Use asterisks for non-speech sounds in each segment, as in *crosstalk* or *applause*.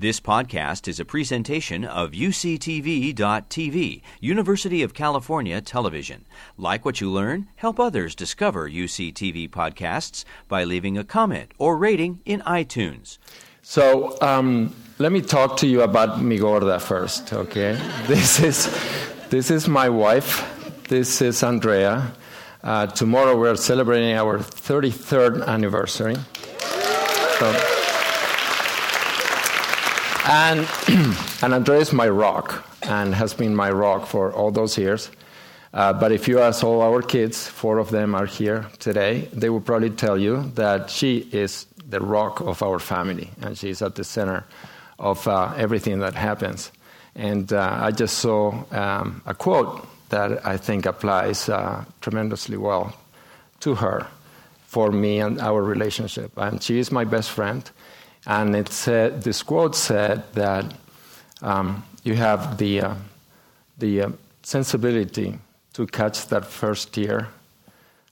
This podcast is a presentation of UCTV.tv, University of California Television. Like what you learn, help others discover UCTV podcasts by leaving a comment or rating in iTunes. So, um, let me talk to you about mi gorda first, okay? *laughs* this, is, this is my wife. This is Andrea. Uh, tomorrow we're celebrating our 33rd anniversary. So, and, *clears throat* and Andrea is my rock and has been my rock for all those years. Uh, but if you ask all our kids, four of them are here today, they will probably tell you that she is the rock of our family and she's at the center of uh, everything that happens. And uh, I just saw um, a quote that I think applies uh, tremendously well to her for me and our relationship. And she is my best friend. And it said, this quote said that um, you have the, uh, the uh, sensibility to catch that first tear,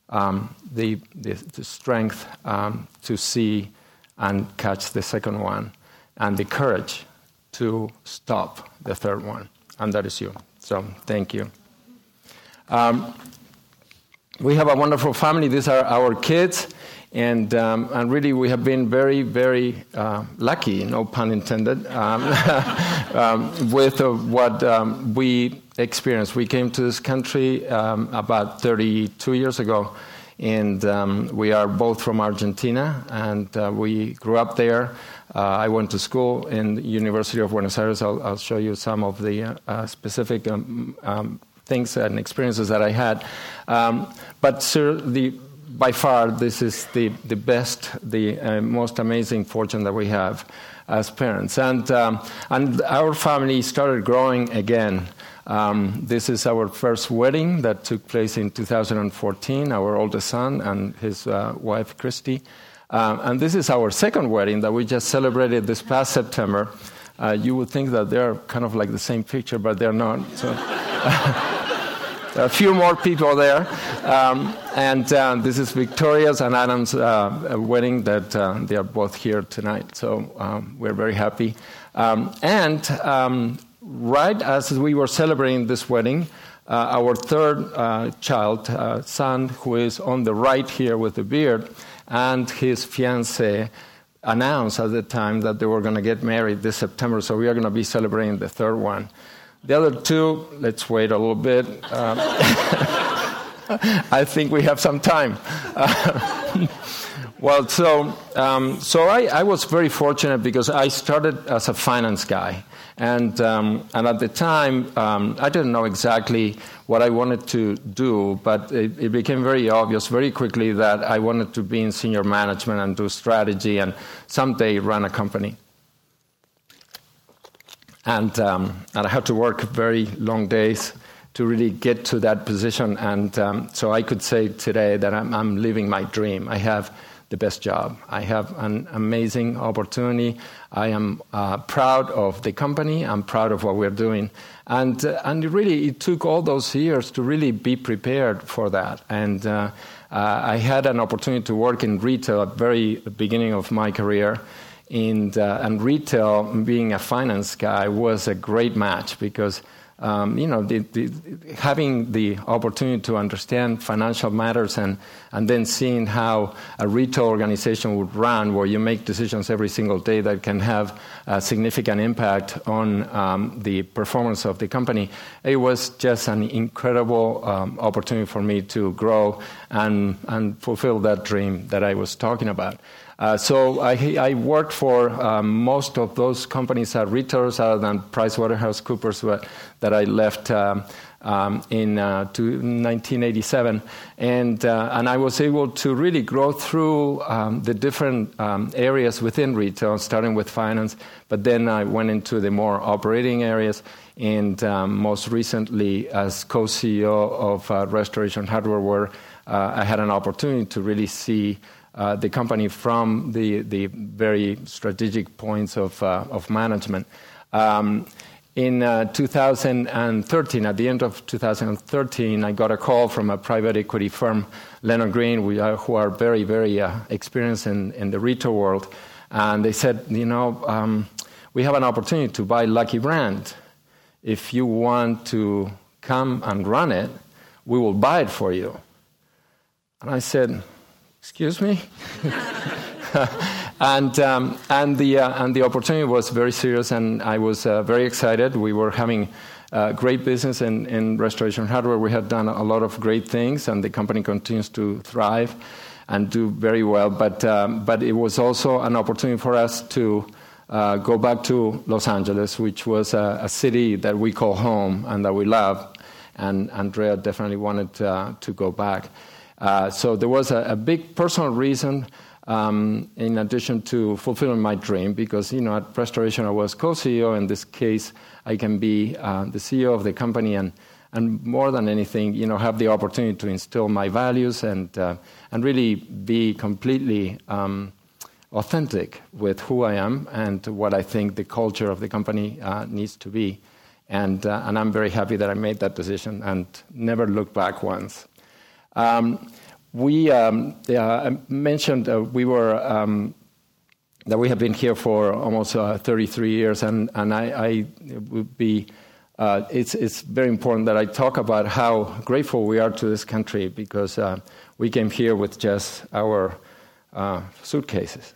um, the, the, the, strength um, to see and catch the second one, and the courage to stop the third one. And that is you. So thank you. Um, we have a wonderful family. These are our kids. And, um, and really, we have been very, very uh, lucky, no pun intended, um, *laughs* um, with uh, what um, we experienced. We came to this country um, about 32 years ago, and um, we are both from Argentina, and uh, we grew up there. Uh, I went to school in the University of Buenos Aires. I'll, I'll show you some of the uh, specific things and experiences that I had. but sir, the by far, this is the, the best, the uh, most amazing fortune that we have as parents. And, um, and our family started growing again. Um, this is our first wedding that took place in 2014, our oldest son and his uh, wife, Christy. Uh, and this is our second wedding that we just celebrated this past September. Uh, you would think that they're kind of like the same picture, but they're not. So *laughs* a few more people there. Um, and uh, this is Victoria's and Adam's uh, wedding that uh, they are both here tonight. So um, we're very happy. Um, and um, right as we were celebrating this wedding, uh, our third uh, child, son, who is on the right here with the beard, and his fiancee announced at the time that they were going to get married this September. So we are going to be celebrating the third one. The other two, let's wait a little bit. Um, *laughs* I think we have some time. *laughs* well, so, um, so I, I, was very fortunate because I started as a finance guy. And, um, and at the time, um, I didn't know exactly what I wanted to do, but it, it, became very obvious very quickly that I wanted to be in senior management and do strategy and someday run a company. And, um, and I had to work very long days to really get to that position. And um, so I could say today that I'm, I'm, living my dream. I have the best job. I have an amazing opportunity. I am uh, proud of the company. I'm proud of what we're doing. And, uh, and really, it took all those years to really be prepared for that. And uh, uh I had an opportunity to work in retail at the very beginning of my career. And, uh, and retail, being a finance guy, was a great match because um, you know, the, the, having the opportunity to understand financial matters and, and then seeing how a retail organization would run, where you make decisions every single day that can have a significant impact on um, the performance of the company, it was just an incredible um, opportunity for me to grow and, and fulfill that dream that I was talking about. Uh, so I, I, worked for um, most of those companies at retailers other than PricewaterhouseCoopers that I left um, um, in uh, 1987. And, uh, and I was able to really grow through um, the different um, areas within retail, starting with finance, but then I went into the more operating areas. And most recently, as co CEO of uh, Restoration Hardware, where uh, I had an opportunity to really see the company from the, the very strategic points of, uh, of management. Um, in uh, 2013, at the end of 2013, I got a call from a private equity firm, Leonard Green, who are very, very uh, experienced in, in the retail world. And they said, you know, um, we have an opportunity to buy Lucky Brand. If you want to come and run it, we will buy it for you. And I said, Excuse me? *laughs* and, um, and, the, uh, and the opportunity was very serious, and I was uh, very excited. We were having uh, great business in, in restoration hardware. We had done a lot of great things, and the company continues to thrive and do very well. But, um, but it was also an opportunity for us to uh, go back to Los Angeles, which was a, a, city that we call home and that we love. And Andrea definitely wanted uh, to go back. Uh, so there was a, a big personal reason. Um, in addition to fulfilling my dream, because you know at Restoration I was co-CEO. In this case, I can be uh, the CEO of the company and and more than anything, you know, have the opportunity to instill my values and uh, and really be completely um, authentic with who I am and what I think the culture of the company uh, needs to be. And uh, and I'm very happy that I made that decision and never looked back once. Um, we um, I mentioned we were um, that we have been here for almost uh, 33 years, and I, would be. Uh, it's it's very important that I talk about how grateful we are to this country because uh, we came here with just our suitcases.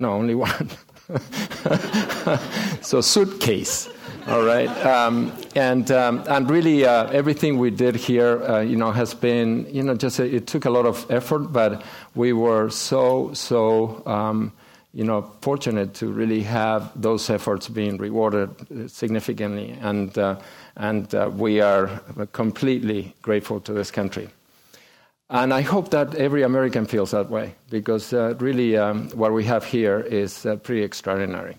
No, only one. *laughs* so suitcase. All right, um, and um, and really uh, everything we did here, uh, you know, has been, you know, just a, it took a lot of effort, but we were so so, um, you know, fortunate to really have those efforts being rewarded significantly, and uh, and uh, we are completely grateful to this country. And I hope that every American feels that way because uh, really um, what we have here is uh, pretty extraordinary.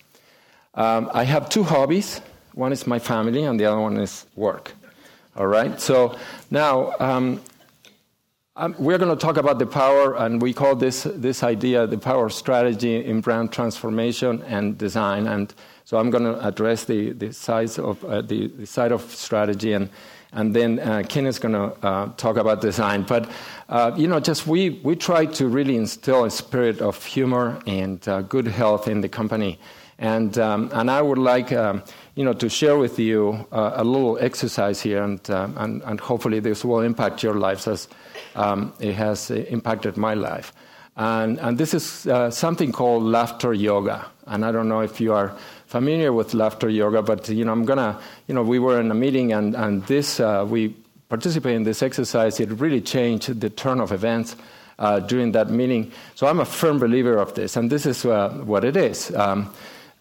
Um, I have two hobbies. One is my family, and the other one is work. All right? So now um, um, we're going to talk about the power, and we call this, this idea the power strategy in brand transformation and design. And so I'm going to address the, the, sides of, uh, the, the side of strategy and and then uh, Ken is going to uh, talk about design. But uh, you know, just we we try to really instill a spirit of humor and uh, good health in the company, and um, and I would like. Um, you know, to share with you uh, a little exercise here, and, uh, and, and hopefully this will impact your lives as um, it has impacted my life. And, and this is something called laughter yoga. And I don't know if you are familiar with laughter yoga, but you know, I'm gonna, you know, we were in a meeting and, and this, uh, we participated in this exercise. It really changed the turn of events uh, during that meeting. So I'm a firm believer of this, and this is uh, what it is. Um,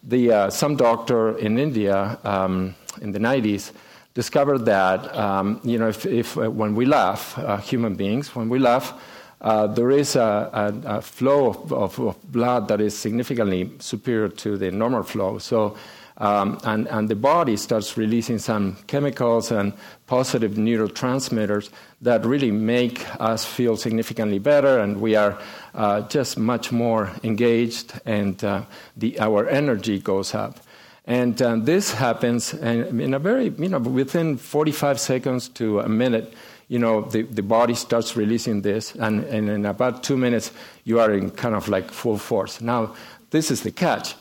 the, uh, some doctor in India um, in the 90s discovered that, um, you know, if, if uh, when we laugh, uh, human beings, when we laugh, uh, there is a, a, a flow of, of, of, blood that is significantly superior to the normal flow. So, um, and, and the body starts releasing some chemicals and positive neurotransmitters that really make us feel significantly better, and we are uh, just much more engaged, and uh, the, our energy goes up. And uh, this happens in a very, you know, within 45 seconds to a minute you know, the, the body starts releasing this, and, and in about two minutes, you are in kind of like full force. Now, this is the catch.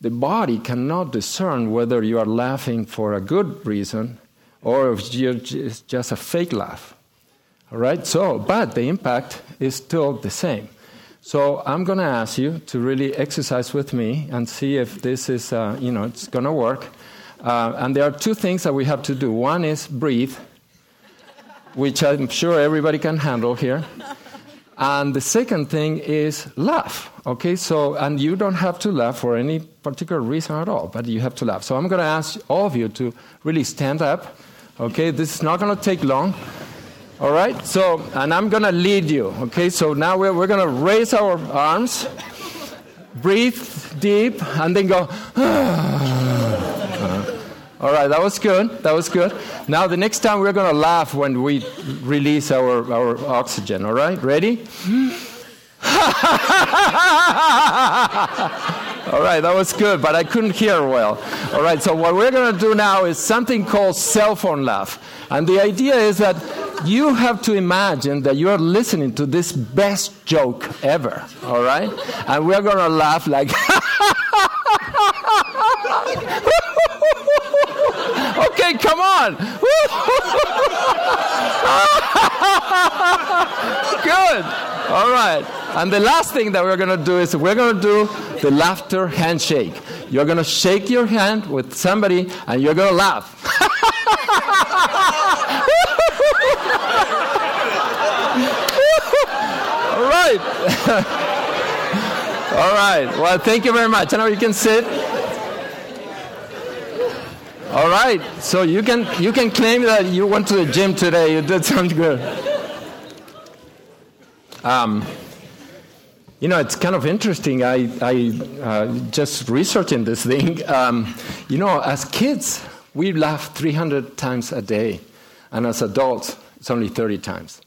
The body cannot discern whether you are laughing for a good reason or if it's just a fake laugh. All right? So, but the impact is still the same. So I'm going to ask you to really exercise with me and see if this is, uh, you know, it's going to work. Uh, and there are two things that we have to do. One is breathe which I'm sure everybody can handle here. And the second thing is laugh. Okay, so, and you don't have to laugh for any particular reason at all, but you have to laugh. So I'm going to ask all of you to really stand up. Okay, this is not going to take long. All right, so, and I'm going to lead you. Okay, so now we're, we're going to raise our arms, breathe deep, and then go. All right, that was good. That was good. Now, the next time we're going to laugh when we release our, our oxygen. All right, ready? *laughs* All right, that was good, but I couldn't hear well. All right, so what we're going to do now is something called cell phone laugh. And the idea is that you have to imagine that you are listening to this best joke ever. All right? And we're going to laugh like. *laughs* *laughs* come on. Good. All right. And the last thing that we're going to do is we're going to do the laughter handshake. You're going to shake your hand with somebody and you're going to laugh. All right. *laughs* All right. Well, thank you very much. I know you can sit. All right. So you can you can claim that you went to the gym today. You did *laughs* something good. Um, you know, it's kind of interesting. I, I uh, just researching this thing. *laughs* Um, you know, as kids, we laugh 300 times a day, and as adults, it's only 30 times.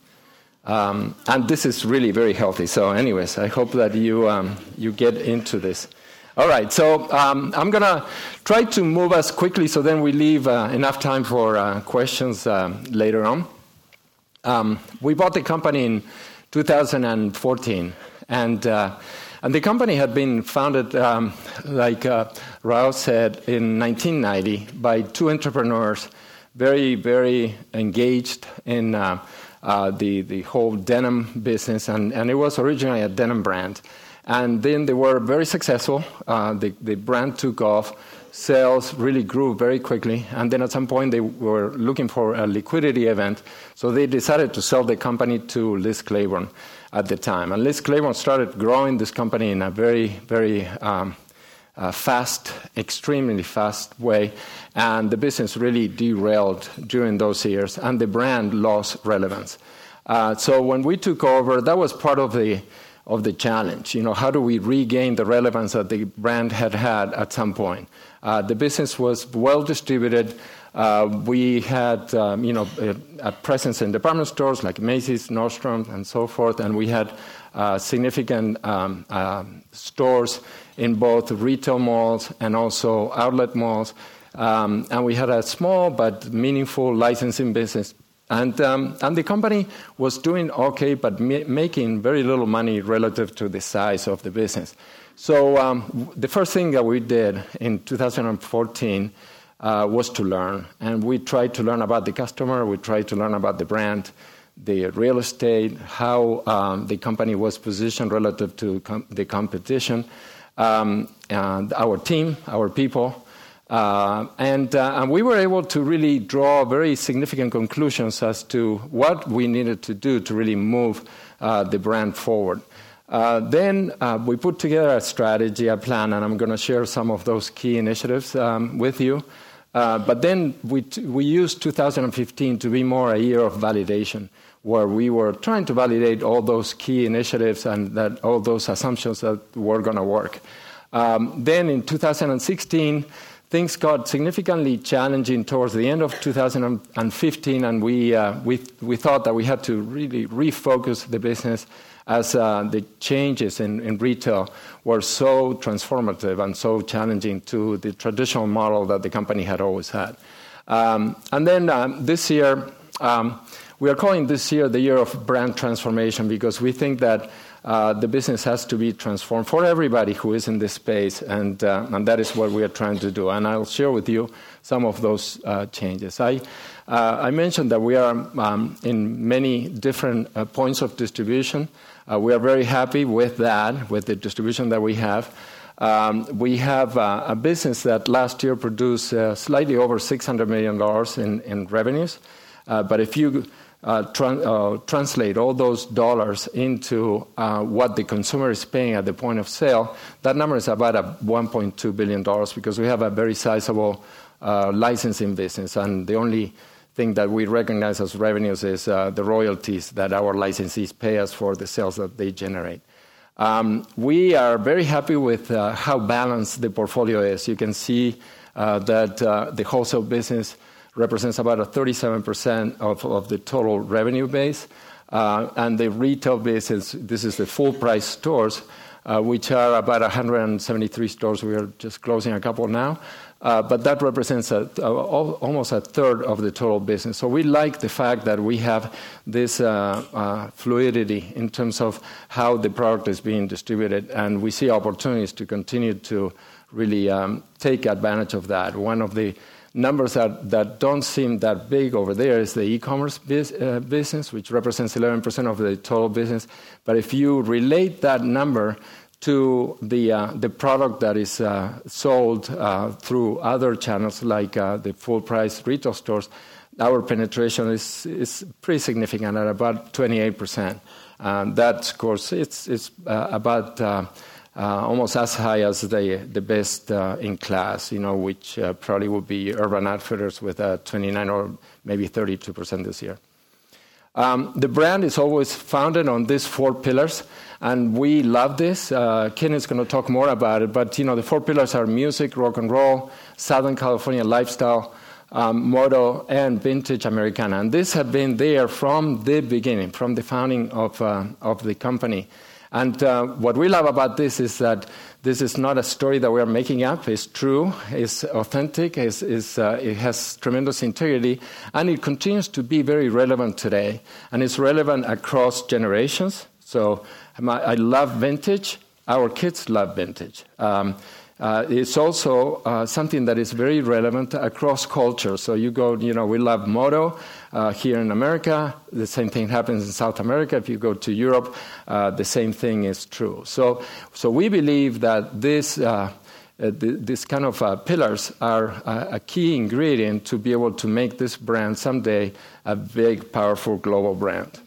Um, and this is really very healthy. So, anyways, I hope that you um, you get into this. All right, so um, I'm going to try to move us quickly so then we leave uh, enough time for uh, questions uh, later on. Um, we bought the company in 2014, and, uh, and the company had been founded, um, like uh, Raul said, in 1990 by two entrepreneurs, very, very engaged in uh, the, the whole denim business, and, and it was originally a denim brand. And then they were very successful. Uh, the, the brand took off. Sales really grew very quickly. And then at some point, they were looking for a liquidity event. So they decided to sell the company to Liz Claiborne at the time. And Liz Claiborne started growing this company in a very, very um, uh, fast, extremely fast way. And the business really derailed during those years, and the brand lost relevance. Uh, so when we took over, that was part of the of the challenge. You know, how do we regain the relevance that the brand had had at some point? Uh, the business was well distributed. Uh, we had, um, you know, a, a, presence in department stores like Macy's, Nordstrom, and so forth, and we had uh, significant um, um stores in both retail malls and also outlet malls. Um, and we had a small but meaningful licensing business and, um, and the company was doing okay, but ma- making very little money relative to the size of the business. So um, the first thing that we did in 2014 uh, was to learn. And we tried to learn about the customer, we tried to learn about the brand, the real estate, how um, the company was positioned relative to com- the competition, um, and our team, our people. Uh, and, uh, and, we were able to really draw very significant conclusions as to what we needed to do to really move uh, the brand forward. Uh, then uh, we put together a strategy, a plan, and I'm going to share some of those key initiatives um, with you. Uh, but then we, t- we used 2015 to be more a year of validation, where we were trying to validate all those key initiatives and that all those assumptions that were going to work. Um, then in 2016, things got significantly challenging towards the end of 2015, and we, uh, we, we thought that we had to really refocus the business as uh, the changes in, in retail were so transformative and so challenging to the traditional model that the company had always had. Um, and then um, this year, um, we are calling this year the year of brand transformation because we think that uh, the business has to be transformed for everybody who is in this space, and, uh, and that is what we are trying to do. And I'll share with you some of those uh, changes. I, uh, I mentioned that we are um, in many different uh, points of distribution. Uh, we are very happy with that, with the distribution that we have. Um, we have a business that last year produced slightly over $600 million in, in revenues. but if you uh, uh, translate all those dollars into uh, what the consumer is paying at the point of sale, that number is about $1.2 billion because we have a very sizable uh, licensing business. And the only thing that we recognize as revenues is uh, the royalties that our licensees pay us for the sales that they generate. Um, we are very happy with how balanced the portfolio is. You can see that the wholesale business represents about a 37% of, the total revenue base. Uh, and the retail business, this is the full price stores, uh, which are about 173 stores. We are just closing a couple now. Uh, but that represents almost a third of the total business. So we like the fact that we have this fluidity in terms of how the product is being distributed, and we see opportunities to continue to really um, take advantage of that. One of the numbers that, that don't seem that big over there is the e-commerce biz, uh, business, which represents 11% of the total business. But if you relate that number to the uh, the product that is uh, sold uh, through other channels like uh, the full price retail stores, our penetration is is pretty significant at about 28 percent. that, of course, it's it's uh, about almost as high as the, the best uh, in class, you know, which uh, probably would be Urban Outfitters with 29 or maybe 32% this year. Um, the brand is always founded on these four pillars, and we love this. Uh, Ken is going to talk more about it, but you know the four pillars are music, rock and roll, Southern California lifestyle, um, moto, and vintage Americana. And this had been there from the beginning, from the founding of, uh, of the company. And uh, what we love about this is that this is not a story that we are making up. It's true, it's authentic, it's, it's, uh, it has tremendous integrity, and it continues to be very relevant today. And it's relevant across generations. So I love vintage. Our kids love vintage. Um, uh, it's also uh, something that is very relevant across cultures. So you go, you know, we love moto uh, here in America. The same thing happens in South America. If you go to Europe, uh, the same thing is true. So, so we believe that this. Uh, uh this kind of pillars are a key ingredient to be able to make this brand someday a big, powerful global brand.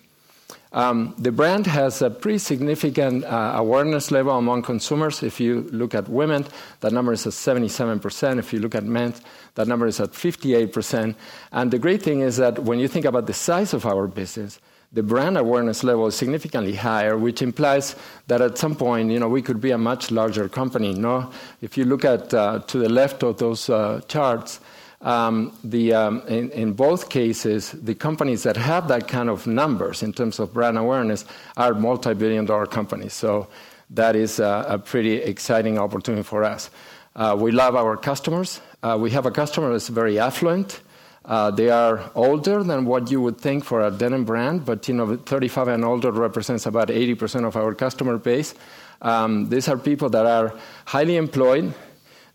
Um, the brand has a pretty significant uh, awareness level among consumers. If you look at women, that number is at 77%. If you look at men, that number is at 58%. And the great thing is that when you think about the size of our business, the brand awareness level is significantly higher, which implies that at some point, you know, we could be a much larger company. No, if you look at uh, to the left of those uh, charts, um, the, um, in, in, both cases, the companies that have that kind of numbers in terms of brand awareness are multi billion dollar companies. So that is a, a pretty exciting opportunity for us. Uh, we love our customers. Uh, we have a customer that's very affluent. Uh, they are older than what you would think for a denim brand, but you know, 35 and older represents about 80% of our customer base. Um, these are people that are highly employed.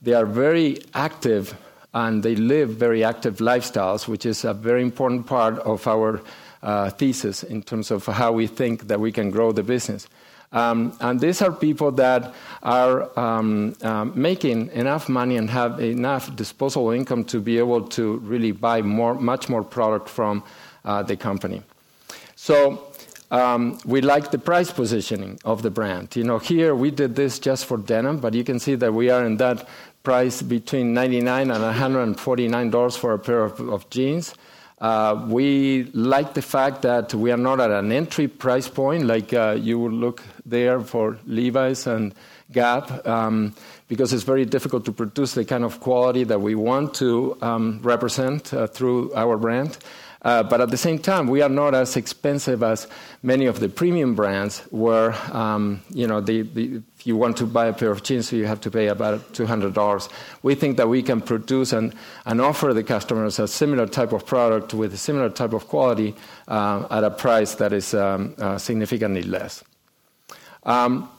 They are very active and they live very active lifestyles, which is a very important part of our uh, thesis in terms of how we think that we can grow the business. Um, and these are people that are um, uh, making enough money and have enough disposable income to be able to really buy more, much more product from uh, the company. So um, we like the price positioning of the brand. You know, here we did this just for denim, but you can see that we are in that price between 99 and 149 dollars for a pair of, of jeans. Uh, we like the fact that we are not at an entry price point like uh, you would look there for Levi's and Gap, um, because it's very difficult to produce the kind of quality that we want to um, represent uh, through our brand. Uh, but at the same time, we are not as expensive as many of the premium brands, where um, you know the, the, if you want to buy a pair of jeans, you have to pay about two hundred dollars. We think that we can produce and, and offer the customers a similar type of product with a similar type of quality uh, at a price that is um, uh, significantly less. Um,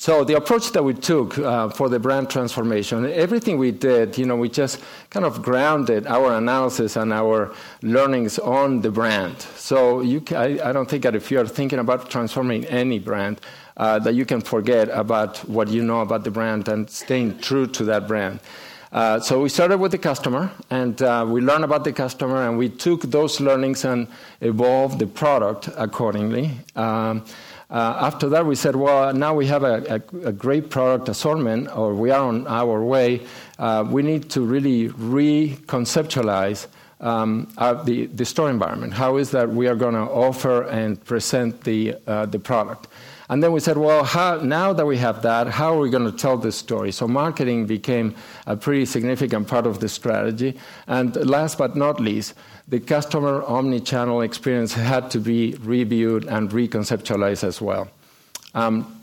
so the approach that we took uh, for the brand transformation, everything we did, you know, we just kind of grounded our analysis and our learnings on the brand. So you, I, I, don't think that if you are thinking about transforming any brand, uh, that you can forget about what you know about the brand and staying true to that brand. Uh, so we started with the customer, and uh, we learned about the customer, and we took those learnings and evolved the product accordingly. Um, after that, we said, well, now we have a, a, a, great product assortment, or we are on our way. Uh, we need to really reconceptualize um, the, the store environment. How is that we are going to offer and present the, uh, the product? And then we said, well, how, now that we have that, how are we going to tell this story? So marketing became a pretty significant part of the strategy. And last but not least, the customer omni-channel experience had to be reviewed and reconceptualized as well. Um,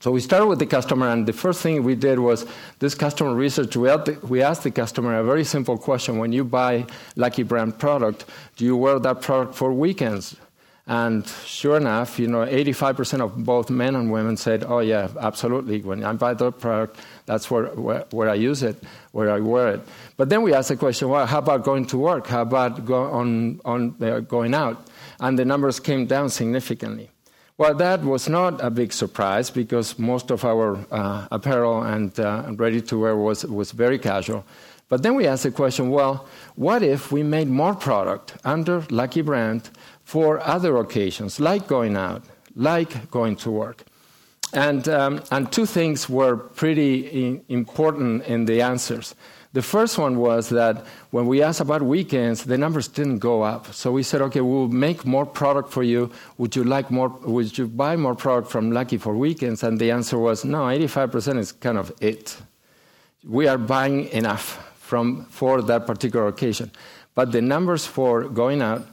so we started with the customer, and the first thing we did was this customer research. We, asked the customer a very simple question: When you buy Lucky Brand product, do you wear that product for weekends? And sure enough, you know, 85% of both men and women said, "Oh yeah, absolutely. When I buy the product, that's where, where, where I use it, where I wear it." But then we asked the question, "Well, how about going to work? How about go on on uh, going out?" And the numbers came down significantly. Well, that was not a big surprise because most of our uh, apparel and uh, ready to wear was was very casual. But then we asked the question, well, what if we made more product under Lucky Brand for other occasions, like going out, like going to work. And, um, and two things were pretty important in the answers. The first one was that when we asked about weekends, the numbers didn't go up. So we said, okay, we'll make more product for you. Would you like more? Would you buy more product from Lucky for weekends? And the answer was no. 85% is kind of it. We are buying enough from for that particular occasion, but the numbers for going out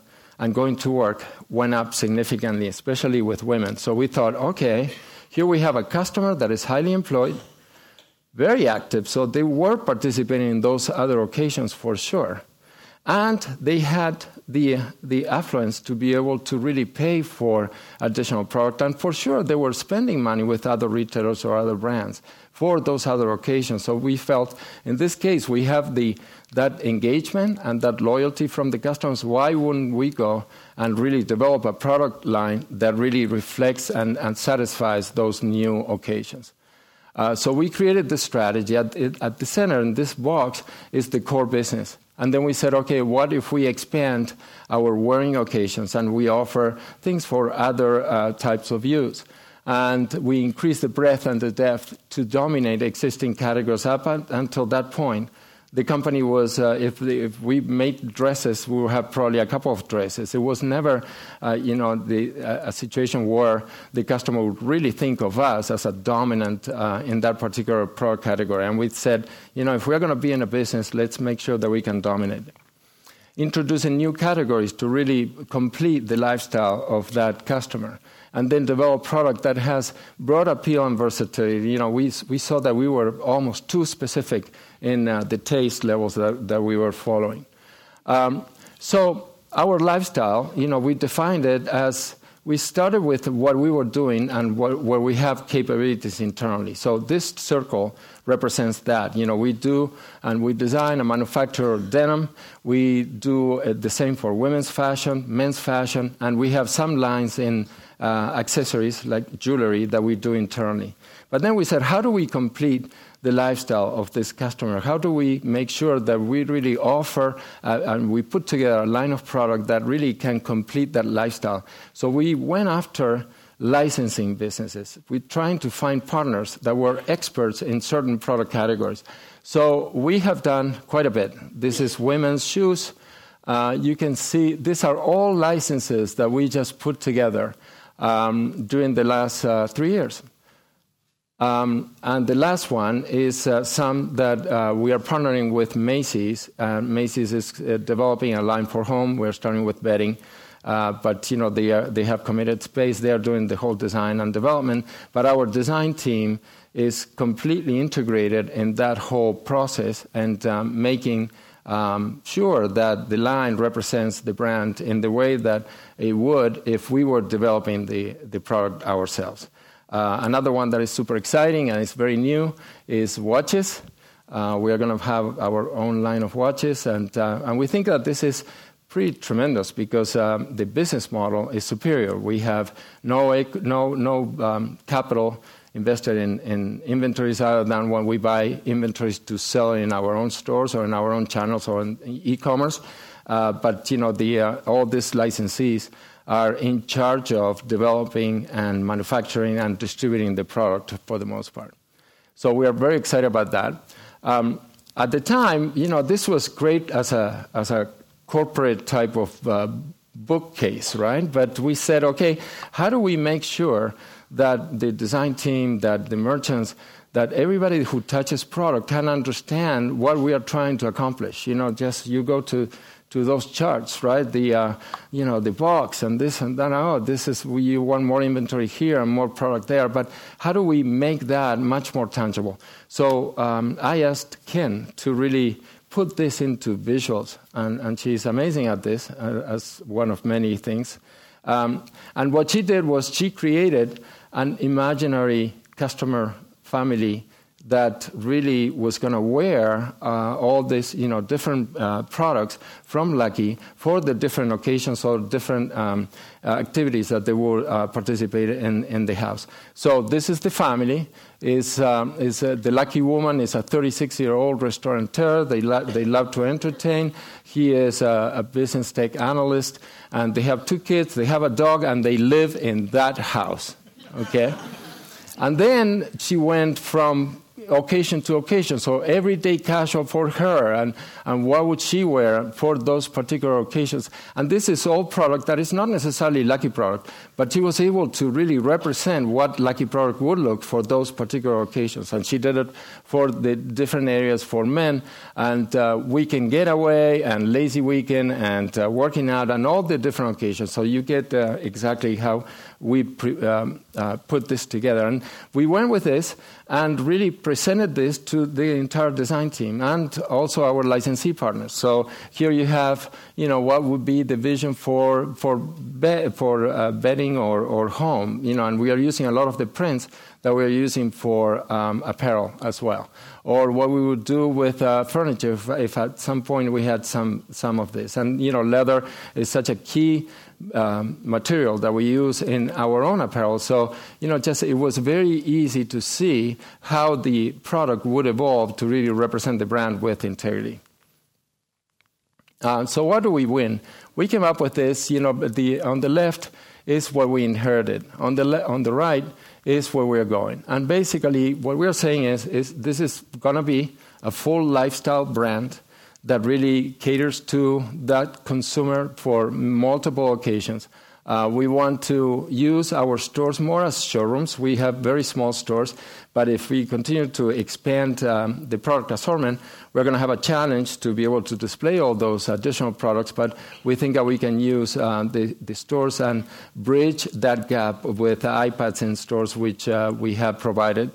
and going to work went up significantly, especially with women. So we thought, okay, here we have a customer that is highly employed, very active, so they were participating in those other occasions for sure. And they had the, the affluence to be able to really pay for additional product. And for sure, they were spending money with other retailers or other brands for those other occasions. So we felt in this case we have the that engagement and that loyalty from the customers. Why wouldn't we go and really develop a product line that really reflects and, and satisfies those new occasions? Uh, so we created this strategy. At, at the center in this box is the core business. And then we said, okay, what if we expand our wearing occasions and we offer things for other uh, types of use? And we increased the breadth and the depth to dominate existing categories. Up until that point, the company was, uh, if, the, if, we made dresses, we would have probably a couple of dresses. It was never, uh, you know, the, uh, a situation where the customer would really think of us as a dominant uh, in that particular product category. And we said, you know, if we're going to be in a business, let's make sure that we can dominate. Introducing new categories to really complete the lifestyle of that customer and then develop product that has broad appeal and versatility. You know, we, we saw that we were almost too specific in uh, the taste levels that, that we were following. Um, so our lifestyle, you know, we defined it as we started with what we were doing and what, where we have capabilities internally. So this circle represents that. You know, we do and we design and manufacture denim. We do uh, the same for women's fashion, men's fashion, and we have some lines in uh, accessories like jewelry that we do internally. But then we said, how do we complete the lifestyle of this customer? How do we make sure that we really offer uh, and we put together a line of product that really can complete that lifestyle? So we went after licensing businesses. We're trying to find partners that were experts in certain product categories. So we have done quite a bit. This is women's shoes. Uh, you can see these are all licenses that we just put together um, during the last uh, three years. Um, and the last one is uh, some that uh, we are partnering with Macy's. Uh, Macy's is developing a line for home. We're starting with bedding. But you know they, have committed space. They are doing the whole design and development. But our design team is completely integrated in that whole process and um, making um, sure that the line represents the brand in the way that it would if we were developing the product ourselves. Uh, another one that is super exciting and is very new is watches. Uh, we are going to have our own line of watches, and, uh, and we think that this is pretty tremendous because um, the business model is superior. We have no, no, no um, capital invested in, in inventories other than when we buy inventories to sell in our own stores or in our own channels or in e-commerce. But you know, the, all these licensees are in charge of developing and manufacturing and distributing the product for the most part. So we are very excited about that. Um, at the time, you know, this was great as a as a corporate type of uh, bookcase, right? But we said, okay, how do we make sure that the design team, that the merchants, that everybody who touches product can understand what we are trying to accomplish. You know, just you go to to those charts, right? The uh, you know the box and this and that. Oh, this is we want more inventory here and more product there. But how do we make that much more tangible? So um, I asked Ken to really put this into visuals, and, and she's amazing at this, uh, as one of many things. Um, and what she did was she created an imaginary customer family that really was going to wear uh, all these, you know, different uh, products from Lucky for the different occasions or different um, uh, activities that they will uh, participate in in the house. So this is the family. Is um, is uh, the Lucky woman is a 36 year old restaurateur. They lo- they love to entertain. He is a, a business tech analyst, and they have two kids. They have a dog, and they live in that house. Okay. And then she went from occasion to occasion. So everyday casual for her, and, and what would she wear for those particular occasions? And this is all product that is not necessarily Lucky product, but she was able to really represent what Lucky product would look for those particular occasions. And she did it for the different areas for men, and uh, weekend getaway, and lazy weekend, and uh, working out, and all the different occasions. So you get uh, exactly how we um, uh, put this together. And we went with this and really presented this to the entire design team and also our licensee partners. So here you have, you know, what would be the vision for for be- for uh, bedding or, or home, you know, and we are using a lot of the prints that we're using for um, apparel as well. Or what we would do with uh, furniture if, if, at some point we had some, some of this. And, you know, leather is such a key um, material that we use in our own apparel. So, you know, just it was very easy to see how the product would evolve to really represent the brand with integrity. Uh, so, what do we win? We came up with this. You know, the on the left is what we inherited. On the le- on the right is where we're going. And basically, what we're saying is, is this is going to be a full lifestyle brand that really caters to that consumer for multiple occasions. Uh, we want to use our stores more as showrooms. We have very small stores, but if we continue to expand um, the product assortment, we're going to have a challenge to be able to display all those additional products. But we think that we can use uh, the, the, stores and bridge that gap with iPads in stores, which uh, we have provided.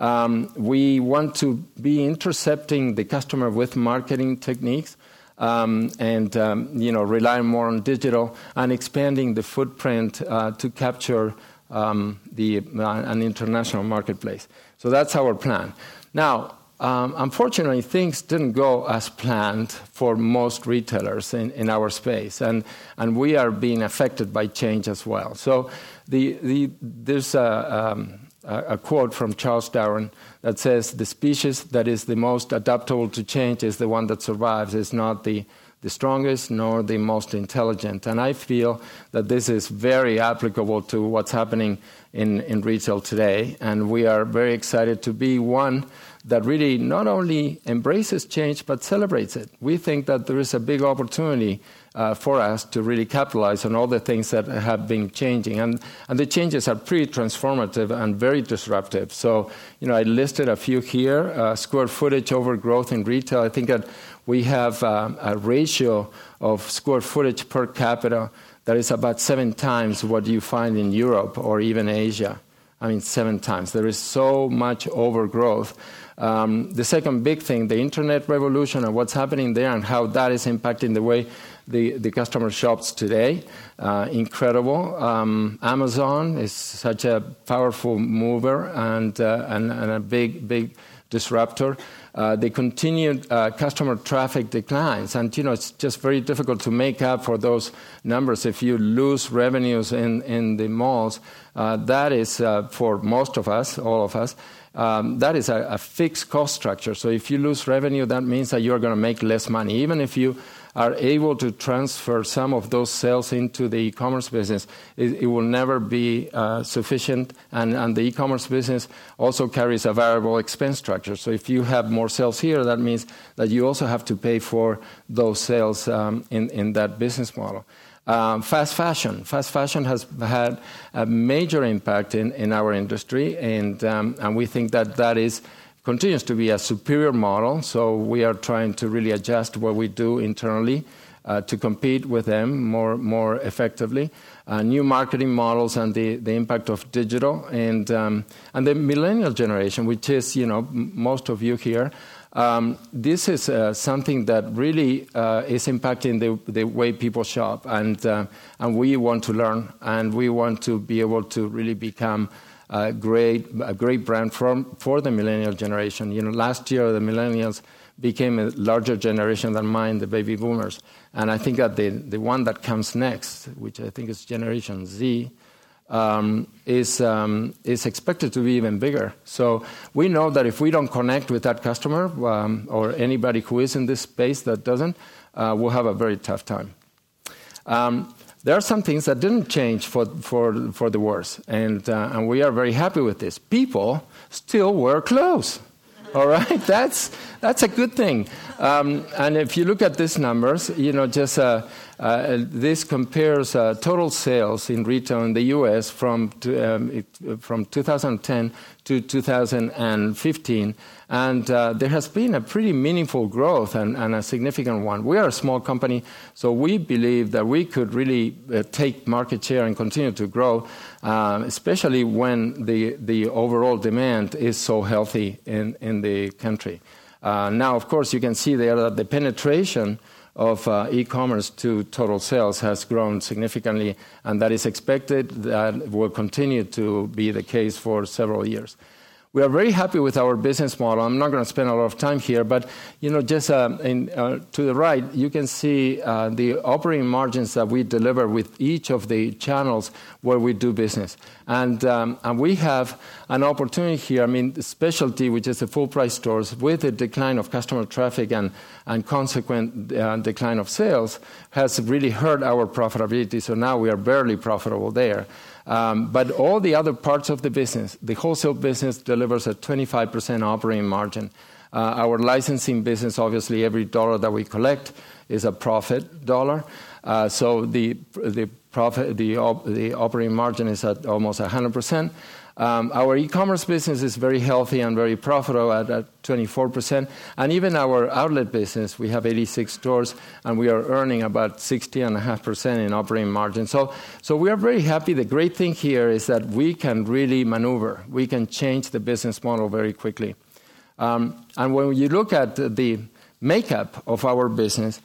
Um, we want to be intercepting the customer with marketing techniques. Um, and um, you know relying more on digital and expanding the footprint uh, to capture um, the, uh, an international marketplace. So that's our plan. Now, um, unfortunately, things didn't go as planned for most retailers in, in our space, and, and we are being affected by change as well. So the, the, there's a, um, a, quote from Charles Darwin that says, The species that is the most adaptable to change is the one that survives, it's not the, the strongest nor the most intelligent. And I feel that this is very applicable to what's happening in, in retail today. And we are very excited to be one that really not only embraces change but celebrates it. We think that there is a big opportunity uh, for us to really capitalize on all the things that have been changing. And, and the changes are pretty transformative and very disruptive. So, you know, I listed a few here uh, square footage over growth in retail. I think that we have um, a ratio of square footage per capita that is about seven times what you find in Europe or even Asia. I mean, seven times. There is so much overgrowth. Um, the second big thing, the internet revolution and what's happening there and how that is impacting the way the, the customer shops today. Uh, incredible. Um, Amazon is such a powerful mover and, uh, and, and, a big, big disruptor. Uh, the continued uh, customer traffic declines, and you know it's just very difficult to make up for those numbers if you lose revenues in, in the malls. Uh, that is uh, for most of us, all of us, that is a, fixed cost structure. So if you lose revenue, that means that you're going to make less money. Even if you are able to transfer some of those sales into the e-commerce business, it, will never be uh, sufficient. And, the e-commerce business also carries a variable expense structure. So if you have more sales here, that means that you also have to pay for those sales um, in that business model. Um, fast fashion. Fast fashion has had a major impact in, in our industry, and, um, and we think that that is continues to be a superior model. So we are trying to really adjust what we do internally uh, to compete with them more more effectively. Uh, new marketing models and the, the impact of digital and um, and the millennial generation, which is you know m- most of you here. Um, this is uh, something that really uh, is impacting the, the, way people shop, and uh, and we want to learn, and we want to be able to really become a great a great brand for for the millennial generation. You know, last year the millennials became a larger generation than mine, the baby boomers, and I think that the the one that comes next, which I think is Generation Z, is, um, is expected to be even bigger. So we know that if we don't connect with that customer um, or anybody who is in this space that doesn't, uh, we'll have a very tough time. Um, there are some things that didn't change for, for, for the worse, and, uh, and we are very happy with this. People still wear clothes. *laughs* All right, that's that's a good thing. Um, and if you look at these numbers, you know, just uh, this compares uh, total sales in retail in the U.S. from um, it, from 2010 to 2015, and uh, there has been a pretty meaningful growth and, and, a significant one. We are a small company, so we believe that we could really uh, take market share and continue to grow, uh, especially when the the overall demand is so healthy in in the country. Now, of course, you can see there that the penetration of uh, e-commerce to total sales has grown significantly, and that is expected that will continue to be the case for several years. We are very happy with our business model. I'm not going to spend a lot of time here, but you know, just uh, in, uh, to the right, you can see uh, the operating margins that we deliver with each of the channels where we do business, and um, and we have an opportunity here. I mean, specialty, which is the full price stores, with the decline of customer traffic and and consequent decline of sales, has really hurt our profitability. So now we are barely profitable there. Um, but all the other parts of the business, the wholesale business delivers a 25% operating margin. Uh, our licensing business, obviously, every dollar that we collect is a profit dollar. Uh, so the the profit the the operating margin is at almost 100 percent. Um, our e-commerce business is very healthy and very profitable at, at 24%. And even our outlet business, we have 86 stores, and we are earning about 60.5% in operating margin. So, so we are very happy. The great thing here is that we can really maneuver. We can change the business model very quickly. Um, and when you look at the makeup of our business,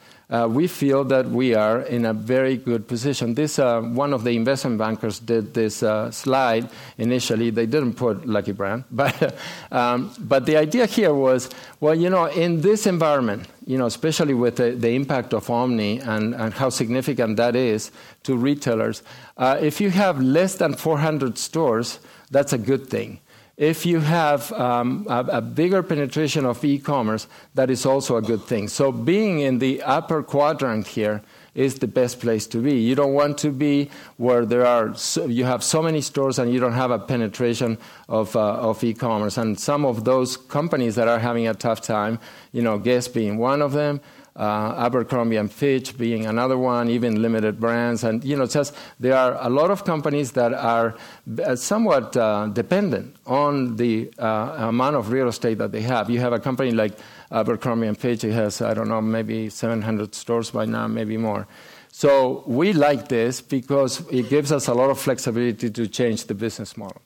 we feel that we are in a very good position. This uh, one of the investment bankers did this uh, slide initially. They didn't put Lucky Brand, *laughs* but um, but the idea here was, well, you know, in this environment, you know, especially with the, impact of Omni and, how significant that is to retailers, uh, if you have less than 400 stores, that's a good thing. If you have um, a, a, bigger penetration of e commerce, that is also a good thing. So, being in the upper quadrant here is the best place to be. You don't want to be where there are so, you have so many stores and you don't have a penetration of, uh, of e-commerce. And some of those companies that are having a tough time, you know, Guess being one of them, Abercrombie and Fitch being another one, even limited brands, and you know, just there are a lot of companies that are uh, somewhat uh, dependent on the uh, amount of real estate that they have. You have a company like Abercrombie Fitch; it has I don't know, maybe 700 stores by now, maybe more. So we like this because it gives us a lot of flexibility to change the business model.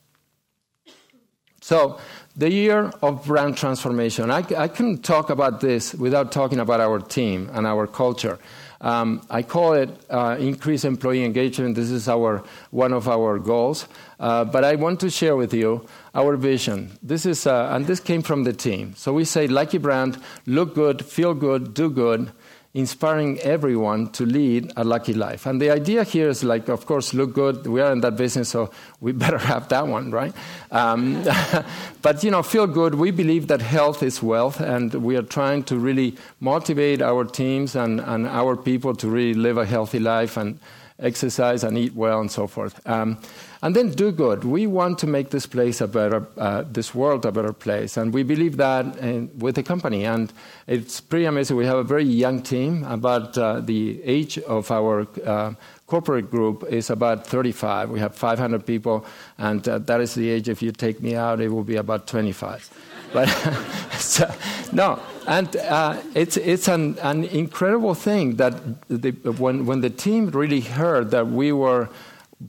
So the year of brand transformation. I, I couldn't talk about this without talking about our team and our culture. Um, I call it uh, increase employee engagement. This is our one of our goals. Uh, but I want to share with you our vision. This is, uh, and this came from the team. So we say, Lucky Brand, look good, feel good, do good, inspiring everyone to lead a lucky life. And the idea here is like, of course, look good. We are in that business, so we *laughs* better have that one, right? Um, *laughs* but, you know, feel good. We believe that health is wealth, and we are trying to really motivate our teams and, and our people to really live a healthy life and exercise and eat well and so forth. Um, and then do good. We want to make this place a better, uh, this world a better place, and we believe that in, with the company. And it's pretty amazing. We have a very young team. About uh, the age of our uh, corporate group is about 35. We have 500 people, and uh, that is the age. If you take me out, it will be about 25. But *laughs* so, no, and uh, it's it's an, an incredible thing that the, when when the team really heard that we were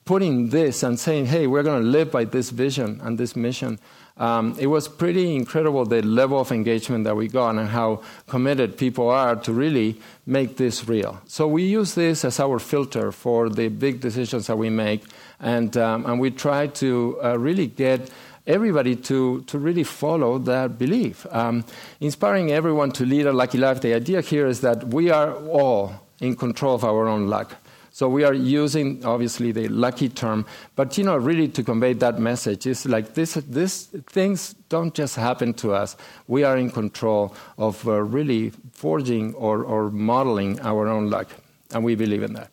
putting this and saying, hey, we're going to live by this vision and this mission, um, it was pretty incredible the level of engagement that we got and how committed people are to really make this real. So we use this as our filter for the big decisions that we make, and, um, and we try to uh, really get everybody to, to really follow that belief. Um, inspiring everyone to lead a lucky life, the idea here is that we are all in control of our own luck. So we are using obviously the lucky term, but you know, really to convey that message is like this: this things don't just happen to us. We are in control of uh, really forging or, or modeling our own luck, and we believe in that.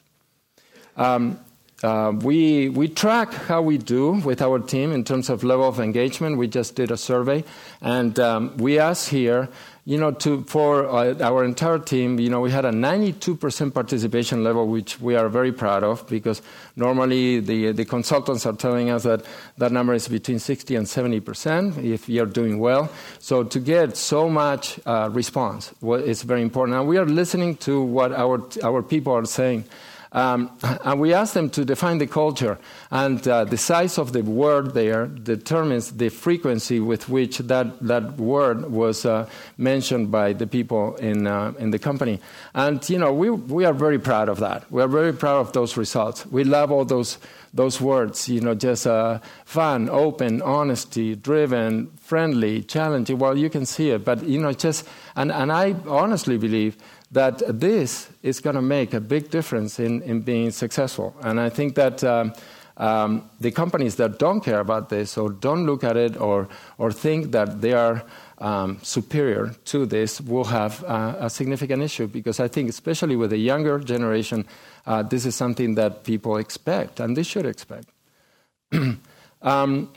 Um, uh, we, we track how we do with our team in terms of level of engagement. We just did a survey, and um, we asked here you know, to, for uh, our entire team, you know, we had a 92% participation level, which we are very proud of because normally the, the consultants are telling us that that number is between 60 and 70% if you're doing well. So to get so much uh, response is very important. And we are listening to what our, our people are saying. Um, and we asked them to define the culture, and uh, the size of the word there determines the frequency with which that, that word was uh, mentioned by the people in, uh, in the company. And, you know, we, we are very proud of that. We are very proud of those results. We love all those, those words, you know, just uh, fun, open, honesty, driven, friendly, challenging. Well, you can see it, but, you know, just, and, and I honestly believe that this is going to make a big difference in, in being successful. And I think that um, um, the companies that don't care about this or don't look at it or, or think that they are um, superior to this will have uh, a significant issue because I think, especially with the younger generation, uh, this is something that people expect and they should expect. *clears throat* um,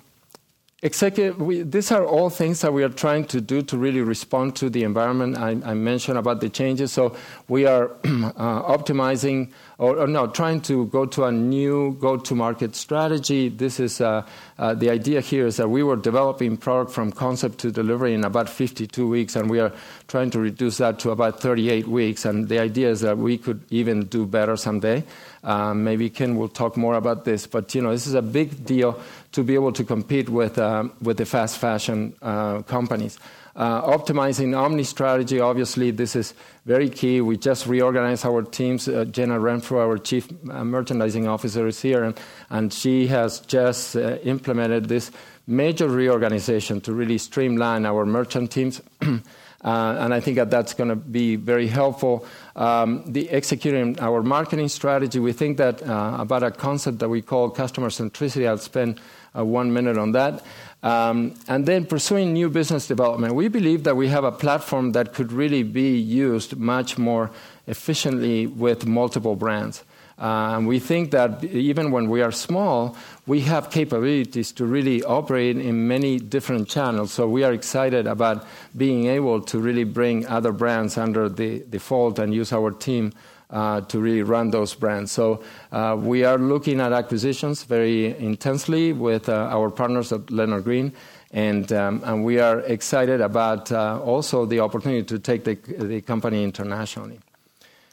We, these are all things that we are trying to do to really respond to the environment. I, I mentioned about the changes. So we are *clears throat* uh, optimizing, or, or, no, trying to go to a new go-to-market strategy. This is uh, uh, the idea here is that we were developing product from concept to delivery in about 52 weeks, and we are trying to reduce that to about 38 weeks. And the idea is that we could even do better someday. Um, maybe Kin will talk more about this, but you know, this is a big deal to be able to compete with, uh, with the fast fashion uh, companies. Uh, optimizing omni strategy, obviously, this is very key. We just reorganized our teams. Uh, Jenna Renfro, our chief uh, merchandising officer, is here, and, and she has just uh, implemented this major reorganization to really streamline our merchant teams. *clears throat* Uh, and I think that that's going to be very helpful. Um, the executing our marketing strategy, we think that uh, about a concept that we call customer centricity. I'll spend uh, one minute on that. Um, and then pursuing new business development. We believe that we have a platform that could really be used much more efficiently with multiple brands. Uh, and we think that even when we are small, we have capabilities to really operate in many different channels. So we are excited about being able to really bring other brands under the, fold and use our team uh, to really run those brands. So uh, we are looking at acquisitions very intensely with our partners at Leonard Green. And, um, and we are excited about also the opportunity to take the, the company internationally.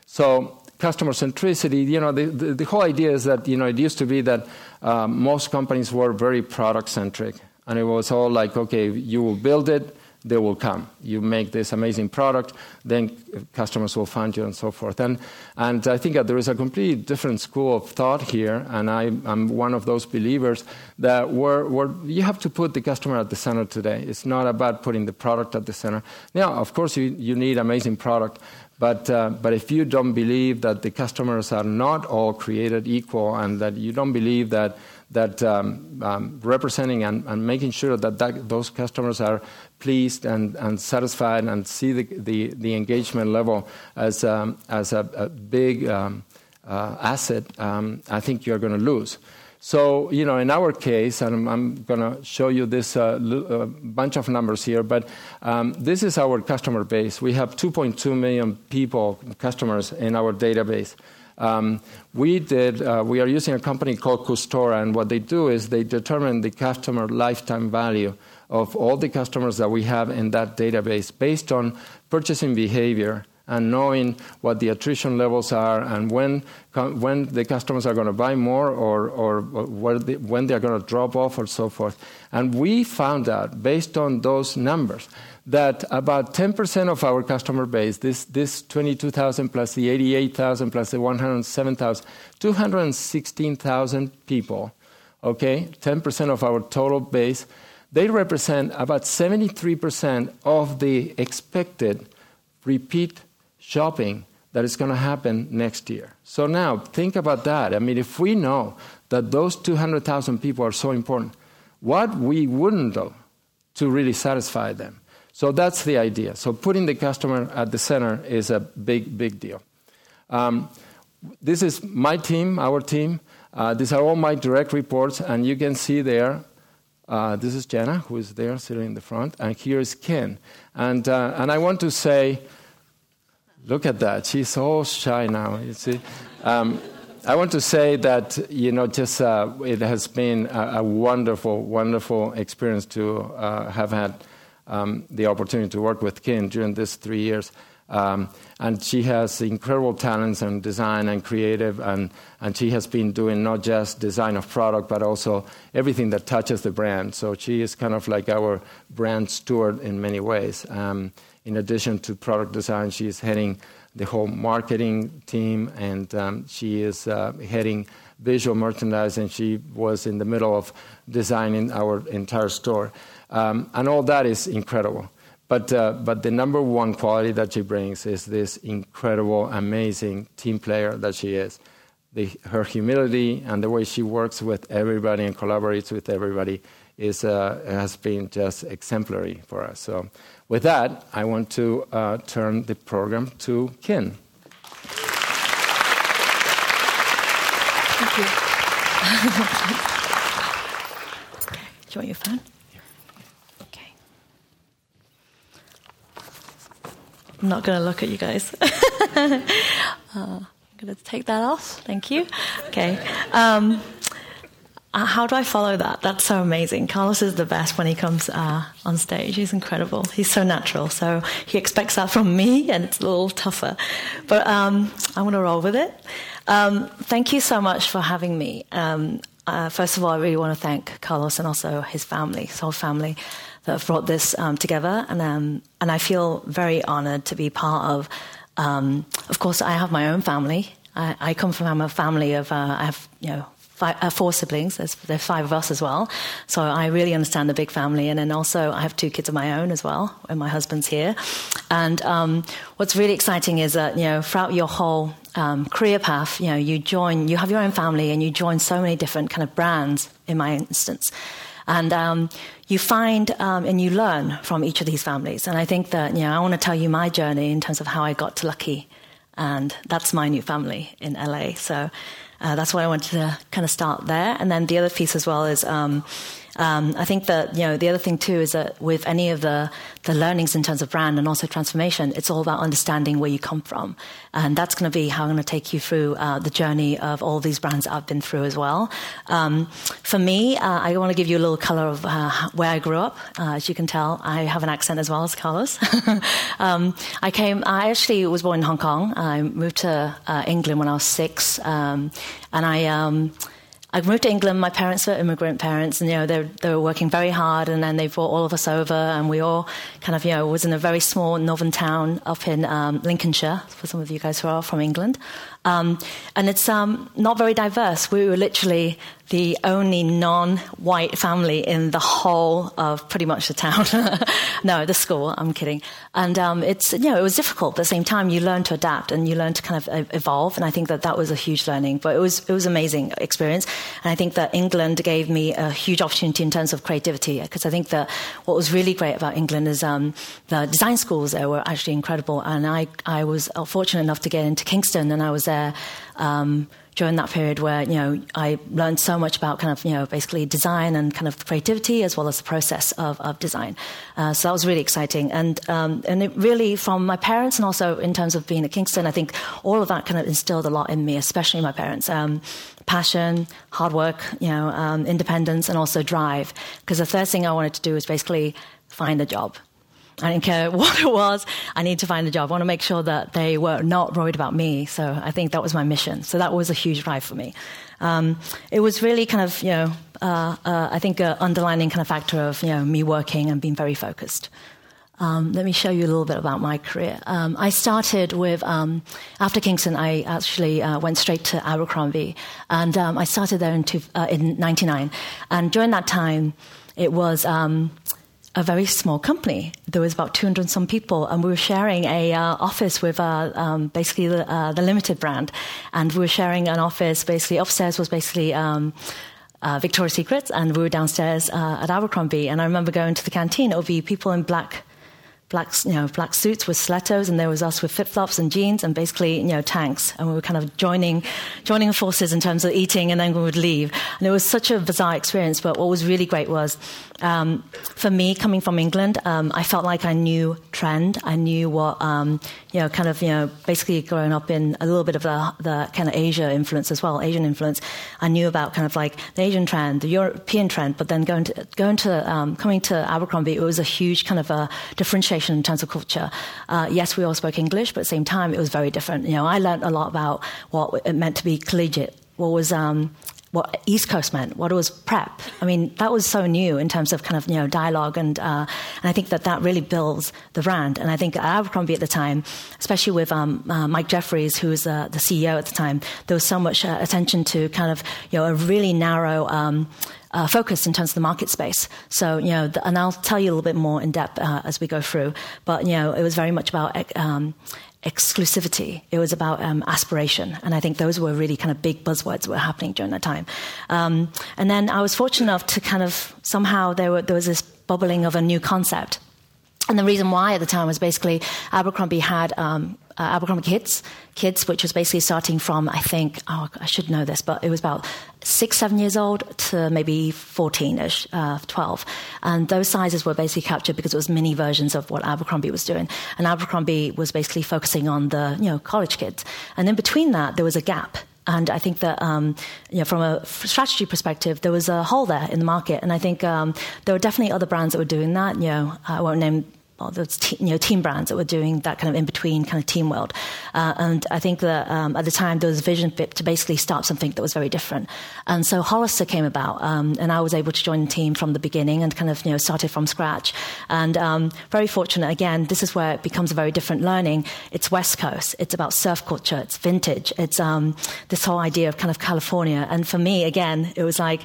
So customer centricity, you know, the, the, the, whole idea is that, you know, it used to be that um, most companies were very product centric. And it was all like, okay, you will build it, they will come. You make this amazing product, then customers will find you and so forth. And, and I think that there is a completely different school of thought here, and I, am one of those believers that we're, we're, you have to put the customer at the center today. It's not about putting the product at the center. Now, of course, you, you need amazing product, but, uh, but if you don't believe that the customers are not all created equal and that you don't believe that, that um, um, representing and, and, making sure that, that those customers are pleased and, and satisfied and see the, the, the engagement level as, um, as a, a big um, uh, asset, um, I think you're going to lose. So, you know, in our case, and I'm, I'm going to show you this uh, l- uh, bunch of numbers here, but um, this is our customer base. We have 2.2 million people, customers, in our database. Um, we did. Uh, we are using a company called Custora, and what they do is they determine the customer lifetime value of all the customers that we have in that database based on purchasing behavior and knowing what the attrition levels are and when, when the customers are going to buy more or, or, when they're going to drop off or so forth. And we found out, based on those numbers, that about 10% of our customer base, this, this 22,000 plus the 88,000 plus the 107,000, 216,000 people, okay, 10% of our total base, they represent about 73% of the expected repeat shopping that is going to happen next year. So now think about that. I mean, if we know that those 200,000 people are so important, what we wouldn't do to really satisfy them? So that's the idea. So putting the customer at the center is a big, big deal. Um, this is my team, our team. Uh, these are all my direct reports, and you can see there. Uh, this is Jenna, who is there sitting in the front, and here is Kin. And, uh, and I want to say, look at that. She's so shy now. You see. Um, I want to say that you know, just uh, it has been a, a, wonderful, wonderful experience to uh, have had um, the opportunity to work with Kin during these three years. Um, and she has incredible talents in design and creative, and, and she has been doing not just design of product, but also everything that touches the brand. So she is kind of like our brand steward in many ways. Um, in addition to product design, she is heading the whole marketing team, and um, she is uh, heading visual merchandising. She was in the middle of designing our entire store. Um, and all that is incredible. But, uh, but the number one quality that she brings is this incredible, amazing team player that she is. The, her humility and the way she works with everybody and collaborates with everybody is, uh, has been just exemplary for us. So, with that, I want to uh, turn the program to Kin. Thank you. Do you want your phone? Okay. I'm not going to look at you guys. *laughs* uh, I'm going to take that off. Thank you. Okay. Um, uh, how do I follow that? That's so amazing. Carlos is the best when he comes uh, on stage. He's incredible. He's so natural. So he expects that from me, and it's a little tougher. But um, I'm going to roll with it. Um, thank you so much for having me. Um, uh, first of all, I really want to thank Carlos and also his family, his whole family that have brought this um, together, and um, and I feel very honoured to be part of. Um, of course, I have my own family. I, I come from a family of uh, I have you know Five, uh, four siblings. There's, there's five of us as well. So I really understand the big family. And then also, I have two kids of my own as well, and my husband's here. And um, what's really exciting is that, you know, throughout your whole um, career path, you know, you join, you have your own family and you join so many different kind of brands in my instance. And um, you find um, and you learn from each of these families. And I think that, you know, I want to tell you my journey in terms of how I got to Lucky. And that's my new family in LA. So uh, that's why I wanted to kind of start there. And then the other piece as well is um, um, I think that you know the other thing too is that with any of the the learnings in terms of brand and also transformation, it's all about understanding where you come from, and that's going to be how I'm going to take you through uh, the journey of all these brands I've been through as well. Um, for me, uh, I want to give you a little color of uh, where I grew up. Uh, as you can tell, I have an accent as well as Carlos. *laughs* um, I came. I actually was born in Hong Kong. I moved to uh, England when I was six, um, and I. I moved to England. My parents were immigrant parents, and you know they they were working very hard, and then they brought all of us over, and we all kind of you know was in a very small northern town up in um, Lincolnshire. For some of you guys who are from England, um, and it's um, not very diverse. We were literally the only non-white family in the whole of pretty much the town. *laughs* no, the school. I'm kidding. And um, it's you know it was difficult. At the same time, you learn to adapt and you learn to kind of evolve. And I think that that was a huge learning. But it was it was an amazing experience. And I think that England gave me a huge opportunity in terms of creativity because I think that what was really great about England is um, the design schools there were actually incredible. And I I was fortunate enough to get into Kingston, and I was there. Um, during that period where you know I learned so much about kind of you know basically design and kind of creativity as well as the process of, of design. Uh, so that was really exciting, and um, and it really from my parents and also in terms of being at Kingston, I think all of that kind of instilled a lot in me, especially my parents. Um, passion, hard work, you know, um, independence, and also drive. Because the first thing I wanted to do was basically find a job I didn't care *laughs* what it was. I need to find a job. I want to make sure that they were not worried about me. So I think that was my mission. So that was a huge drive for me. Um, it was really kind of, you know, uh, uh, I think an underlining kind of factor of, you know, me working and being very focused. Um, let me show you a little bit about my career. Um, I started with, um, after Kingston, I actually uh, went straight to Abercrombie. And um, I started there in, two, uh, in 99. And during that time, it was um, a very small company. There was about 200 some people, and we were sharing a uh, office with uh, um, basically the, uh, the, Limited brand, and we were sharing an office. Basically, upstairs was basically. Um, uh, Victoria's Secret, and we were downstairs uh, at Abercrombie. And I remember going to the canteen. It would be people in black black, you know, black suits with stilettos, and there was us with flip flops and jeans, and basically, you know, tanks. And we were kind of joining, joining forces in terms of eating, and then we would leave. And it was such a bizarre experience. But what was really great was, um, for me, coming from England, um, I felt like I knew trend. I knew what, um, you know, kind of, you know, basically growing up in a little bit of the, the kind of Asia influence as well, Asian influence. I knew about kind of like the Asian trend, the European trend, but then going to going to um, coming to Abercrombie, it was a huge kind of a differentiation in terms of culture. Uh, yes, we all spoke English, but at the same time, it was very different. You know, I learned a lot about what it meant to be collegiate, what was um, what East Coast meant, what was prep. I mean, that was so new in terms of kind of you know dialogue, and uh, and I think that that really builds the brand. And I think Abercrombie at the time, especially with um, uh, Mike Jeffries, who was uh, the CEO at the time, there was so much uh, attention to kind of you know a really narrow. Um, uh, focus in terms of the market space. So, you know, the, and I'll tell you a little bit more in depth uh, as we go through. But, you know, it was very much about um, exclusivity. It was about um, aspiration. And I think those were really kind of big buzzwords that were happening during that time. Um, and then I was fortunate enough to kind of somehow there, were, there was this bubbling of a new concept. And the reason why at the time was basically Abercrombie had um, uh, Abercrombie Kids, Kids, which was basically starting from, I think, oh, I should know this, but it was about six, seven years old to maybe 14 ish, uh, 12. And those sizes were basically captured because it was mini versions of what Abercrombie was doing. And Abercrombie was basically focusing on the, you know, college kids. And in between that, there was a gap. And I think that, um, you know, from a strategy perspective, there was a hole there in the market. And I think um, there were definitely other brands that were doing that. You know, I won't name well, those te- you know team brands that were doing that kind of in between kind of team world, uh, and I think that um, at the time there was a vision to basically start something that was very different, and so Hollister came about, um, and I was able to join the team from the beginning and kind of you know started from scratch, and um, very fortunate again. This is where it becomes a very different learning. It's West Coast. It's about surf culture. It's vintage. It's um, this whole idea of kind of California, and for me again, it was like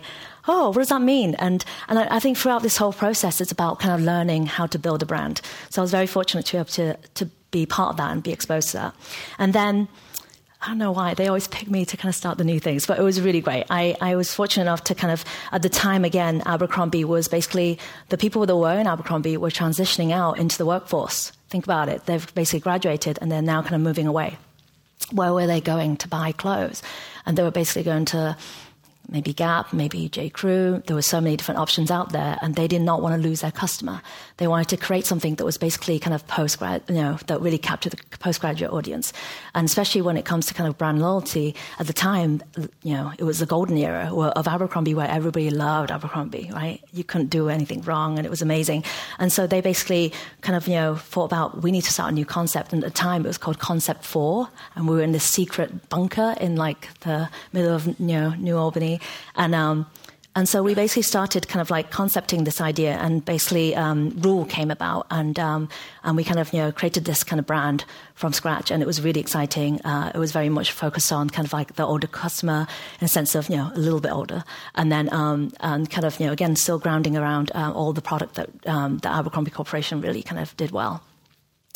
oh, what does that mean? And, and I, I, think throughout this whole process, it's about kind of learning how to build a brand. So I was very fortunate to be able to, to be part of that and be exposed to that. And then, I don't know why, they always pick me to kind of start the new things, but it was really great. I, I was fortunate enough to kind of, at the time again, Abercrombie was basically, the people that were in Abercrombie were transitioning out into the workforce. Think about it. They've basically graduated and they're now kind of moving away. Where were they going to buy clothes? And they were basically going to maybe Gap, maybe J. Crew. There were so many different options out there, and they did not want to lose their customer. They wanted to create something that was basically kind of postgrad, you know, that really captured the postgraduate audience. And especially when it comes to kind of brand loyalty, at the time, you know, it was the golden era of Abercrombie where everybody loved Abercrombie, right? You couldn't do anything wrong, and it was amazing. And so they basically kind of, you know, thought about we need to start a new concept. And at the time, it was called Concept Four, and we were in this secret bunker in like the middle of you know New Albany and um, and so we basically started kind of like concepting this idea, and basically um, Ruehl came about, and um, and we kind of you know created this kind of brand from scratch, and it was really exciting. Uh, it was very much focused on kind of like the older customer in a sense of you know a little bit older, and then um, and kind of you know again still grounding around uh, all the product that um, the Abercrombie Corporation really kind of did well.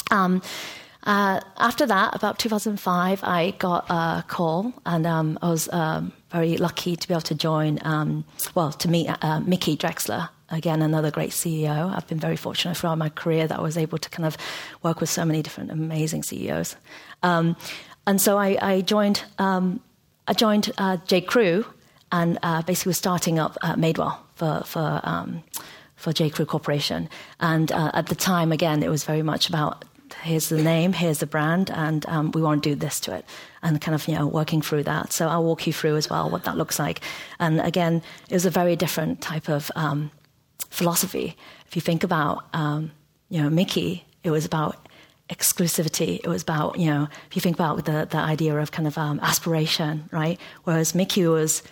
Um, uh, after that, about 2005, I got a call, and um, I was um, very lucky to be able to join, um, well, to meet uh, Mickey Drexler, again, another great CEO. I've been very fortunate throughout my career that I was able to kind of work with so many different amazing CEOs. Um, and so I, I joined, um, I joined uh, J. Crew and uh, basically was starting up uh, Madewell for, for, um, for J. Crew Corporation. And uh, at the time, again, it was very much about here's the name, here's the brand, and um, we want to do this to it, and kind of you know working through that. So I'll walk you through as well what that looks like. And again, it was a very different type of um, philosophy. If you think about um, you know, Mickey, it was about exclusivity. It was about, you know, if you think about the, the idea of kind of um, aspiration, right? Whereas Mickey was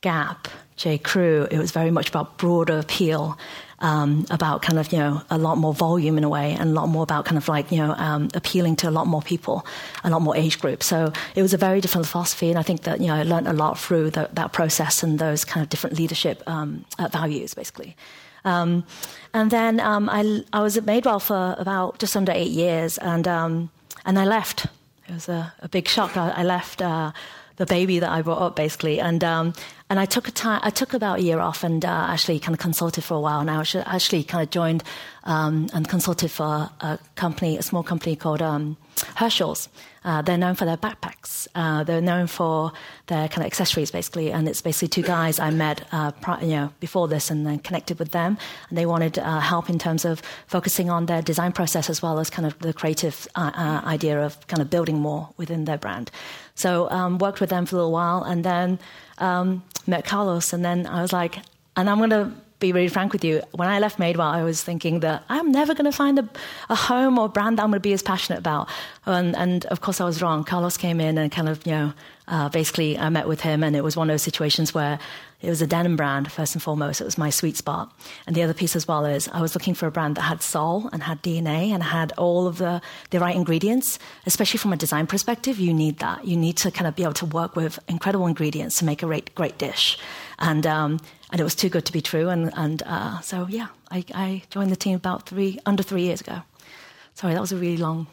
Gap, J. Crew, it was very much about broader appeal, um, about kind of, you know, a lot more volume in a way, and a lot more about kind of like, you know, um, appealing to a lot more people, a lot more age groups. So it was a very different philosophy, and I think that, you know, I learned a lot through the, that process and those kind of different leadership um, uh, values, basically. Um, and then um, I, I was at Madewell for about just under eight years, and, um, and I left. It was a, a big shock. I, I left uh, the baby that I brought up, basically, and um, and I took a time. I took about a year off and uh, actually kind of consulted for a while. And I actually kind of joined um, and consulted for a company, a small company called um, Herschel's. Uh, they're known for their backpacks. Uh, they're known for their kind of accessories, basically. And it's basically two guys I met, uh, you know, before this, and then connected with them. And they wanted uh, help in terms of focusing on their design process as well as kind of the creative uh, uh, idea of kind of building more within their brand. So um, worked with them for a little while, and then um, met Carlos. And then I was like, and I'm going to be really frank with you, when I left Madewell, I was thinking that I'm never going to find a, a, home or brand that I'm going to be as passionate about. And, and, of course, I was wrong. Carlos came in and kind of, you know, uh, basically I met with him, and it was one of those situations where it was a denim brand, first and foremost. It was my sweet spot. And the other piece as well is I was looking for a brand that had soul and had DNA and had all of the, the right ingredients, especially from a design perspective. You need that. You need to kind of be able to work with incredible ingredients to make a great, great dish. And, um, and it was too good to be true. And, and uh, so, yeah, I, I, joined the team about three, under three years ago. Sorry, that was a really long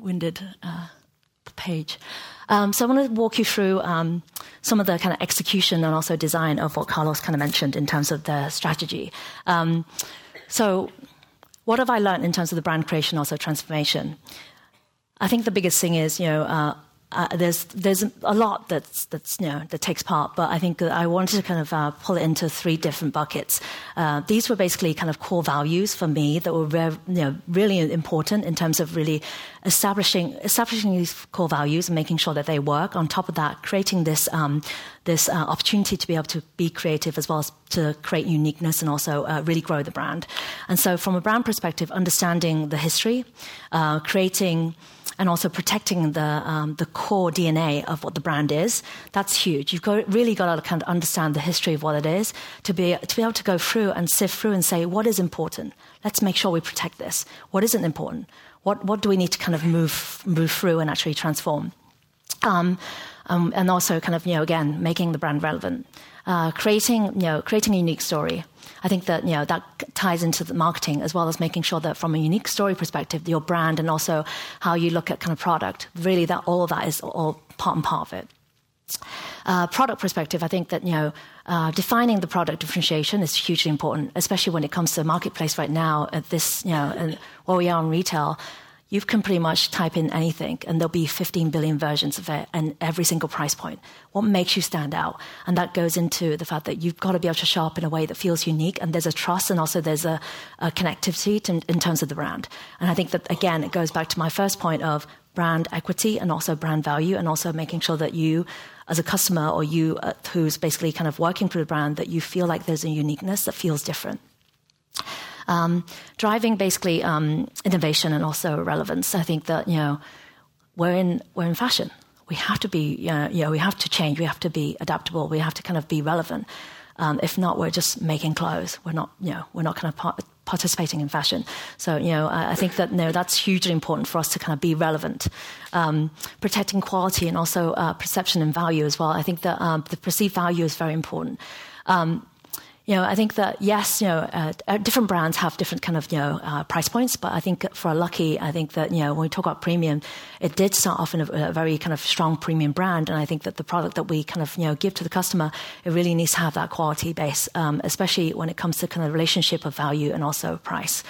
winded uh, page. Um, so I want to walk you through um, some of the kind of execution and also design of what Carlos kind of mentioned in terms of the strategy. Um, so, what have I learned in terms of the brand creation, also transformation? I think the biggest thing is, you know, uh, uh, there's there's a lot that's that's you know that takes part, but I think I wanted to kind of uh, pull it into three different buckets. Uh, these were basically kind of core values for me that were re- you know really important in terms of really establishing establishing these core values and making sure that they work. On top of that, creating this um, this uh, opportunity to be able to be creative as well as to create uniqueness and also uh, really grow the brand. And so, from a brand perspective, understanding the history, uh, creating and also protecting the, um, the core DNA of what the brand is. That's huge. You've got, really got to kind of understand the history of what it is to be, to be able to go through and sift through and say, what is important? Let's make sure we protect this. What isn't important? What, what do we need to kind of move, move through and actually transform? Um, um, and also kind of, you know, again, making the brand relevant. Uh, creating, you know, creating a unique story. I think that you know that ties into the marketing as well as making sure that from a unique story perspective, your brand and also how you look at kind of product, really that all of that is all part and part of it. Uh, product perspective, I think that you know uh, defining the product differentiation is hugely important, especially when it comes to the marketplace right now. At this, you know, and where we are in retail, you can pretty much type in anything and there'll be 15 billion versions of it and every single price point. What makes you stand out? And that goes into the fact that you've got to be able to show up in a way that feels unique and there's a trust and also there's a, a connectivity to, in terms of the brand. And I think that, again, it goes back to my first point of brand equity and also brand value and also making sure that you as a customer or you uh, who's basically kind of working for the brand that you feel like there's a uniqueness that feels different um, driving basically um, innovation and also relevance. I think that you know we're in we're in fashion. We have to be you know, you know we have to change. We have to be adaptable. We have to kind of be relevant. Um, if not, we're just making clothes. We're not you know we're not kind of part, participating in fashion. So you know I, think that know, that's hugely important for us to kind of be relevant, um, protecting quality and also uh, perception and value as well. I think that um, the perceived value is very important. Um, you know, I think that yes, you know, uh, uh, different brands have different kind of you know uh, price points, but I think for Lucky, I think that you know when we talk about premium, it did start off in a, a, very kind of strong premium brand, and I think that the product that we kind of you know give to the customer, it really needs to have that quality base, um, especially when it comes to kind of relationship of value and also price.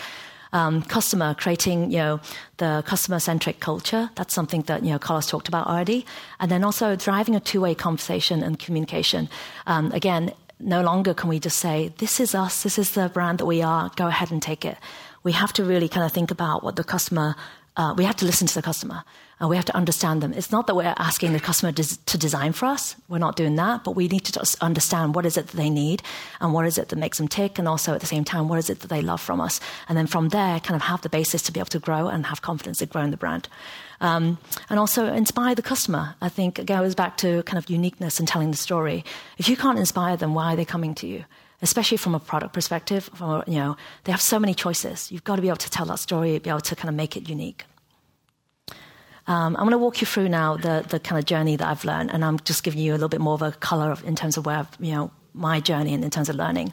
Um, customer creating you know the customer centric culture that's something that you know Carlos talked about already and then also driving a two way conversation and communication um, again no longer can we just say, this is us, this is the brand that we are, go ahead and take it. We have to really kind of think about what the customer uh, we have to listen to the customer. Uh, we have to understand them. It's not that we're asking the customer to design for us. We're not doing that, but we need to understand what is it that they need and what is it that makes them tick, and also at the same time, what is it that they love from us. And then from there, kind of have the basis to be able to grow and have confidence to grow in the brand. Um, and also inspire the customer. I think it goes back to kind of uniqueness and telling the story. If you can't inspire them, why are they coming to you? Especially from a product perspective, from, you know, they have so many choices. You've got to be able to tell that story, be able to kind of make it unique. Um, I'm going to walk you through now the, the kind of journey that I've learned, and I'm just giving you a little bit more of a color of, in terms of where, you know, my journey and in terms of learning.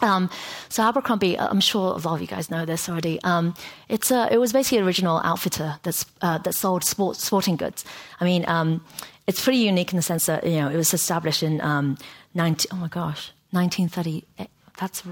Um, so Abercrombie, I'm sure a lot of you guys know this already. Um, it's a, it was basically an original outfitter that's, uh, that sold sport, sporting goods. I mean, um, it's pretty unique in the sense that you know it was established in um, 19, oh my gosh, 1930. That's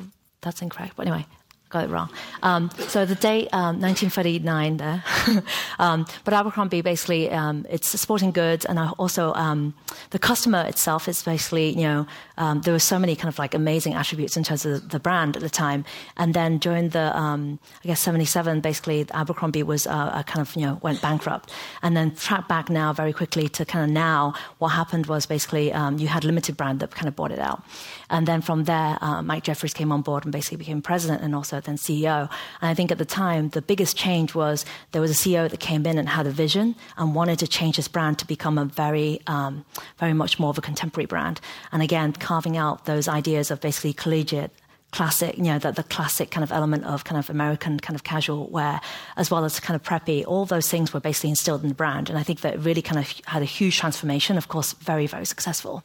that's incorrect. But anyway, got it wrong. Um, so the date, um, 1939 there. *laughs* um, but Abercrombie basically, um, it's sporting goods, and also um, the customer itself is basically, you know, um, there were so many kind of like amazing attributes in terms of the brand at the time. And then during the, I guess 77, basically Abercrombie was uh, kind of, you know, went bankrupt. And then track back now very quickly to kind of now, what happened was basically you had limited brand that kind of bought it out. And then from there, uh, Mike Jeffries came on board and basically became president and also then CEO. And I think at the time, the biggest change was there was a CEO that came in and had a vision and wanted to change his brand to become a very, um, very much more of a contemporary brand. And again, carving out those ideas of basically collegiate classic, you know, the, the, classic kind of element of kind of American kind of casual wear, as well as kind of preppy. All those things were basically instilled in the brand. And I think that really kind of had a huge transformation, of course, very, very successful.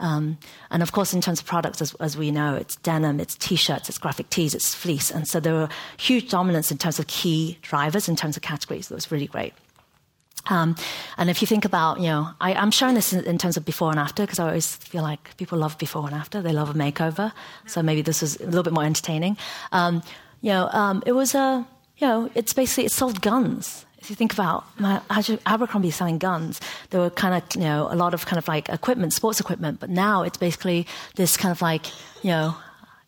Um, and of course, in terms of products, as, as, we know, it's denim, it's t-shirts, it's graphic tees, it's fleece. And so there were huge dominance in terms of key drivers, in terms of categories. That was really great. Um, and if you think about, you know, I, am showing this in, in, terms of before and after because I always feel like people love before and after. They love a makeover. So maybe this was a little bit more entertaining. Um, you know, um, it was a, you know, it's basically, it sold guns if you think about my, Abercrombie selling guns, there were kind of, you know, a lot of kind of like equipment, sports equipment, but now it's basically this kind of like, you know,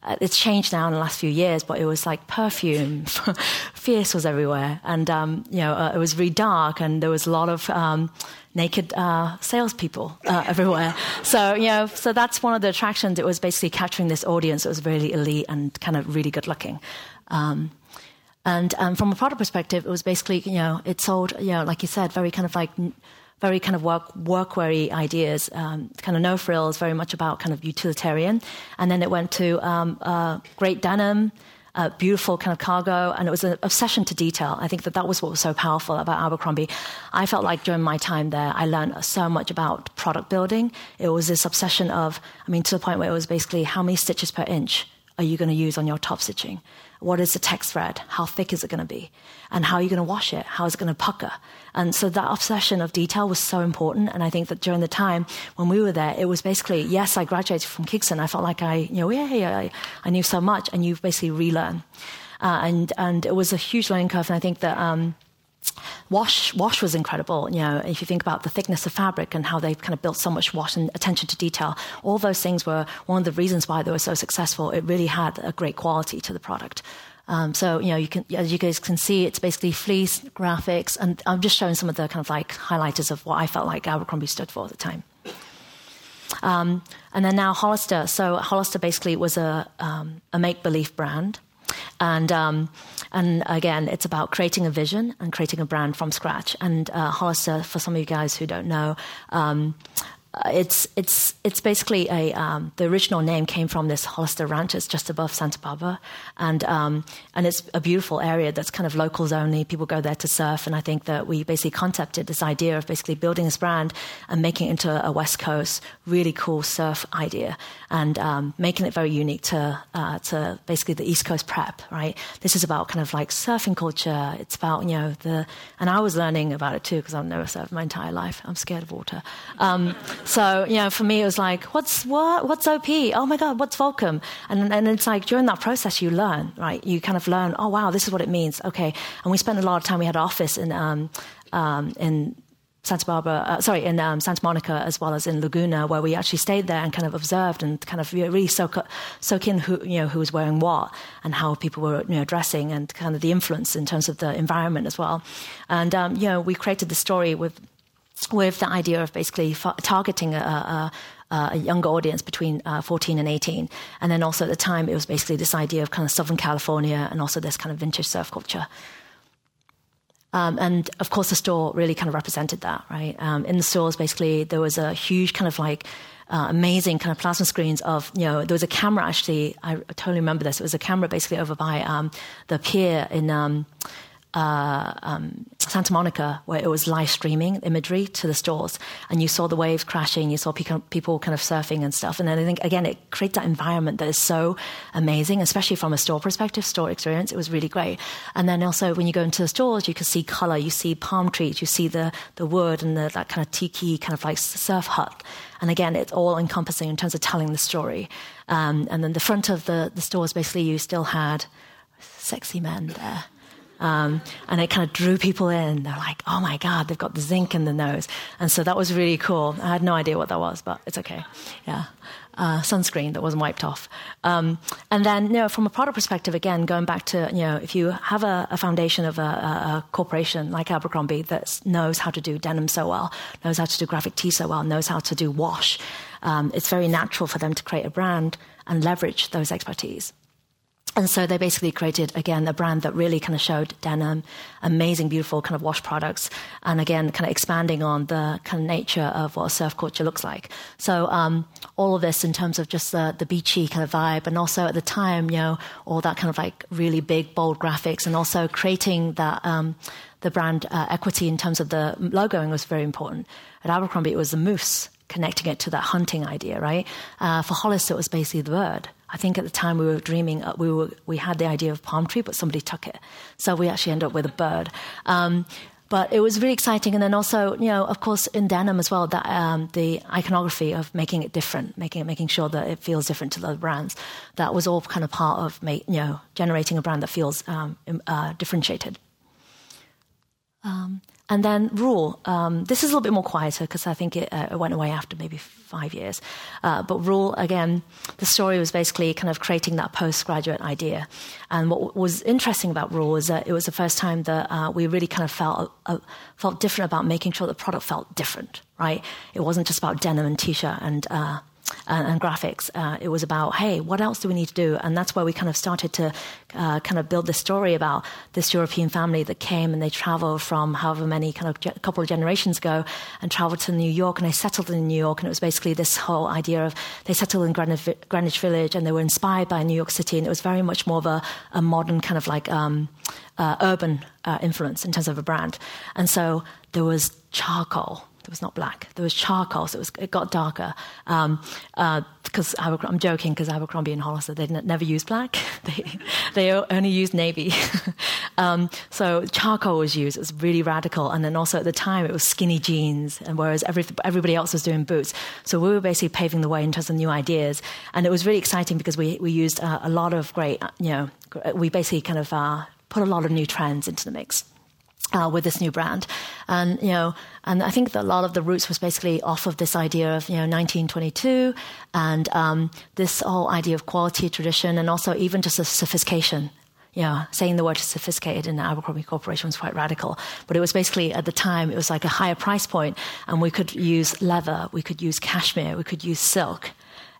uh, it's changed now in the last few years, but it was like perfume. *laughs* Fierce was everywhere. And, um, you know, uh, it was really dark and there was a lot of um, naked uh, salespeople uh, *laughs* everywhere. So, you know, so that's one of the attractions. It was basically capturing this audience that was really elite and kind of really good looking. Um, and um, from a product perspective, it was basically, you know, it sold, you know, like you said, very kind of like, very kind of work workweary ideas, um, kind of no frills, very much about kind of utilitarian. And then it went to um, uh, great denim, uh, beautiful kind of cargo, and it was an obsession to detail. I think that that was what was so powerful about Abercrombie. I felt like during my time there, I learned so much about product building. It was this obsession of, I mean, to the point where it was basically how many stitches per inch are you going to use on your top stitching? What is the text thread? How thick is it going to be? And how are you going to wash it? How is it going to pucker? And so that obsession of detail was so important. And I think that during the time when we were there, it was basically, yes, I graduated from Kingston. I felt like I, you know, yeah, yeah, I, I knew so much. And you basically relearn. Uh, and, and it was a huge learning curve. And I think that, um, Wash, wash was incredible. You know, if you think about the thickness of fabric and how they've kind of built so much wash and attention to detail, all those things were one of the reasons why they were so successful. It really had a great quality to the product. Um, so you know, you can, as you guys can see, it's basically fleece graphics, and I'm just showing some of the kind of like highlighters of what I felt like Abercrombie stood for at the time. Um, and then now Hollister. So Hollister basically was a, um, a make believe brand. And, um, and again, it's about creating a vision and creating a brand from scratch. And uh, Hollister, for some of you guys who don't know, um, it's it's it's basically a um, the original name came from this Hollister Ranch. It's just above Santa Barbara, and um, and it's a beautiful area that's kind of locals only. People go there to surf, and I think that we basically concepted this idea of basically building this brand and making it into a West Coast really cool surf idea, and um, making it very unique to uh, to basically the East Coast prep. Right, this is about kind of like surfing culture. It's about you know the and I was learning about it too because I've never surfed my entire life. I'm scared of water. So, you know, for me, it was like, what's what? What's OP? Oh my God, what's Volcom? And, and it's like during that process, you learn, right? You kind of learn, oh wow, this is what it means. Okay. And we spent a lot of time, we had an office in, um, um, in Santa Barbara, uh, sorry, in um, Santa Monica as well as in Laguna, where we actually stayed there and kind of observed and kind of really soak, soak in who, you know, who was wearing what and how people were, you know, dressing and kind of the influence in terms of the environment as well. And, um, you know, we created the story with, with the idea of basically targeting a, a a younger audience between uh, 14 and 18. And then also at the time, it was basically this idea of kind of Southern California and also this kind of vintage surf culture. Um, and of course, the store really kind of represented that, right? Um, in the stores, basically, there was a huge kind of like uh, amazing kind of plasma screens of, you know, there was a camera actually, I totally remember this. It was a camera basically over by um, the pier in um, uh, um, Santa Monica, where it was live streaming imagery to the stores, and you saw the waves crashing, you saw people kind of surfing and stuff. And then I think again, it creates that environment that is so amazing, especially from a store perspective, store experience. It was really great. And then also when you go into the stores, you can see color, you see palm trees, you see the the wood and the, that kind of tiki kind of like surf hut. And again, it's all encompassing in terms of telling the story. Um, and then the front of the the stores, basically, you still had sexy men there um, and it kind of drew people in. They're like, oh my God, they've got the zinc in the nose. And so that was really cool. I had no idea what that was, but it's okay. Yeah. Uh, sunscreen that wasn't wiped off. Um, and then, you know, from a product perspective, again, going back to, you know, if you have a, a foundation of a, a, corporation like Abercrombie that knows how to do denim so well, knows how to do graphic tee so well, knows how to do wash, um, it's very natural for them to create a brand and leverage those expertise. And so they basically created, again, a brand that really kind of showed denim, amazing, beautiful kind of wash products, and again, kind of expanding on the kind of nature of what surf culture looks like. So um, all of this in terms of just the, the beachy kind of vibe, and also at the time, you know, all that kind of like really big, bold graphics, and also creating that um, the brand uh, equity in terms of the logoing was very important. At Abercrombie, it was the moose connecting it to that hunting idea, right? Uh, for Hollis, it was basically the bird. I think at the time we were dreaming, uh, we, were, we had the idea of palm tree, but somebody took it. So we actually ended up with a bird. Um, but it was really exciting. And then also, you know, of course, in denim as well, that um, the iconography of making it different, making it, making sure that it feels different to the brands, that was all kind of part of, make, you know, generating a brand that feels um, uh, differentiated. Um, and then Ruehl. Um, this is a little bit more quieter because I think it, uh, it, went away after maybe five years. Uh, but Ruehl, again, the story was basically kind of creating that postgraduate idea. And what was interesting about Ruehl is that it was the first time that uh, we really kind of felt uh, felt different about making sure the product felt different. Right? It wasn't just about denim and t-shirt and uh, and, and graphics. Uh, it was about, hey, what else do we need to do? And that's where we kind of started to uh, kind of build this story about this European family that came and they traveled from however many kind of ge- couple of generations ago and traveled to New York and they settled in New York. And it was basically this whole idea of they settled in Greenwich, Greenwich Village and they were inspired by New York City. And it was very much more of a, a modern kind of like um, uh, urban uh, influence in terms of a brand. And so there was charcoal it was not black. There was charcoal, so it, was, it got darker. Because um, uh, I'm joking, because Abercrombie and Hollister they never used black. *laughs* they they only used navy. *laughs* um, so charcoal was used. It was really radical. And then also at the time it was skinny jeans, and whereas every, everybody else was doing boots. So we were basically paving the way in terms of new ideas, and it was really exciting because we we used uh, a lot of great, uh, you know, we basically kind of uh, put a lot of new trends into the mix uh, with this new brand. And, you know, and I think that a lot of the roots was basically off of this idea of, you know, 1922 and um, this whole idea of quality, tradition, and also even just a sophistication. You know, saying the word sophisticated in the Abercrombie Corporation was quite radical. But it was basically, at the time, it was like a higher price point, and we could use leather, we could use cashmere, we could use silk.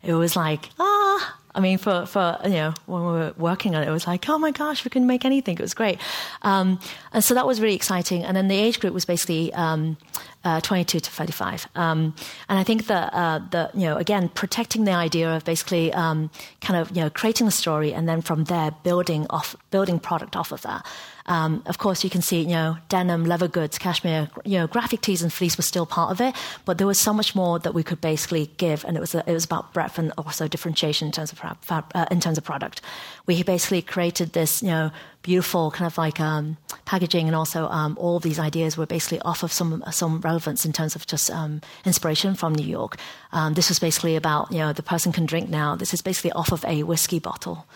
It was like, ah, I mean, for, for, you know, when we were working on it, it was like, oh my gosh, we can make anything. It was great. Um, and so that was really exciting. And then the age group was basically um, uh, 22 to 35. Um, and I think that, uh, the, you know, again, protecting the idea of basically um, kind of, you know, creating the story and then from there building off, building product off of that. Um, of course, you can see, you know, denim, leather goods, cashmere, you know, graphic tees and fleece were still part of it, but there was so much more that we could basically give, and it was it was about breadth and also differentiation in terms of uh, in terms of product. We basically created this, you know, beautiful kind of like um, packaging, and also um, all of these ideas were basically off of some some relevance in terms of just um, inspiration from New York. Um, this was basically about you know the person can drink now. This is basically off of a whiskey bottle.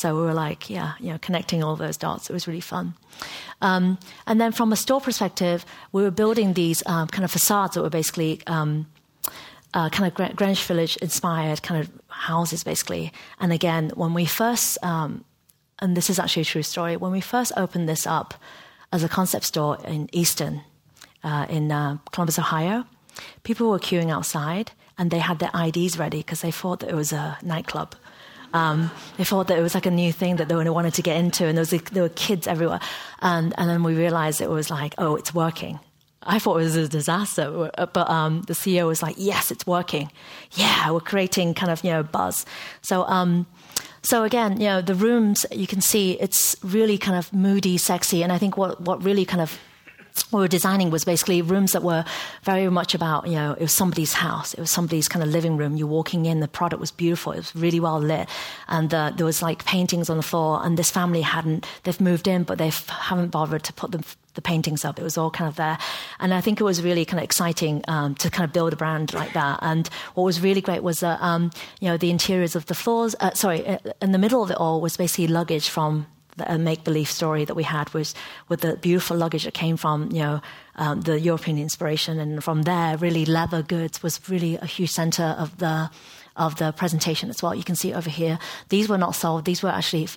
So we were like, yeah, you know, connecting all those dots. It was really fun. Um, and then from a store perspective, we were building these um, kind of facades that were basically um, uh, kind of Greenwich Village inspired kind of houses, basically. And again, when we first, um, and this is actually a true story, when we first opened this up as a concept store in Easton, uh, in uh, Columbus, Ohio, people were queuing outside and they had their IDs ready because they thought that it was a nightclub. Um, they thought that it was like a new thing that they wanted to get into, and there, was, there were kids everywhere. And, and then we realized it was like, oh, it's working. I thought it was a disaster, but um, the CEO was like, "Yes, it's working. Yeah, we're creating kind of you know buzz." So, um, so again, you know, the rooms you can see it's really kind of moody, sexy, and I think what what really kind of we were designing was basically rooms that were very much about, you know, it was somebody's house. It was somebody's kind of living room. You're walking in, the product was beautiful. It was really well lit. And uh, there was like paintings on the floor. And this family hadn't, they've moved in, but they haven't bothered to put them, the paintings up. It was all kind of there. And I think it was really kind of exciting um, to kind of build a brand like that. And what was really great was that, um, you know, the interiors of the floors, uh, sorry, uh, in the middle of it all was basically luggage from a make believe story that we had was with the beautiful luggage that came from you know um, the European inspiration, and from there, really leather goods was really a huge center of the of the presentation as well. You can see over here; these were not sold; these were actually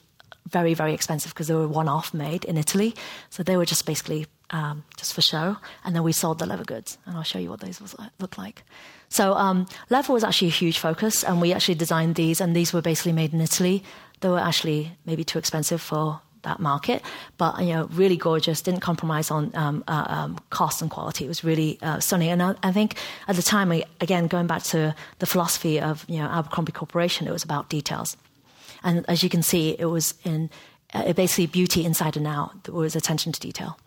very very expensive because they were one off made in Italy, so they were just basically um, just for show. And then we sold the leather goods, and I'll show you what those was, look like. So um, leather was actually a huge focus, and we actually designed these, and these were basically made in Italy. They were actually maybe too expensive for that market, but you know, really gorgeous. Didn't compromise on um, uh, um, cost and quality. It was really uh, stunning. And I, I, think at the time, we, again, going back to the philosophy of you know Abercrombie Corporation, it was about details. And as you can see, it was in uh, basically beauty inside and out. There was attention to detail.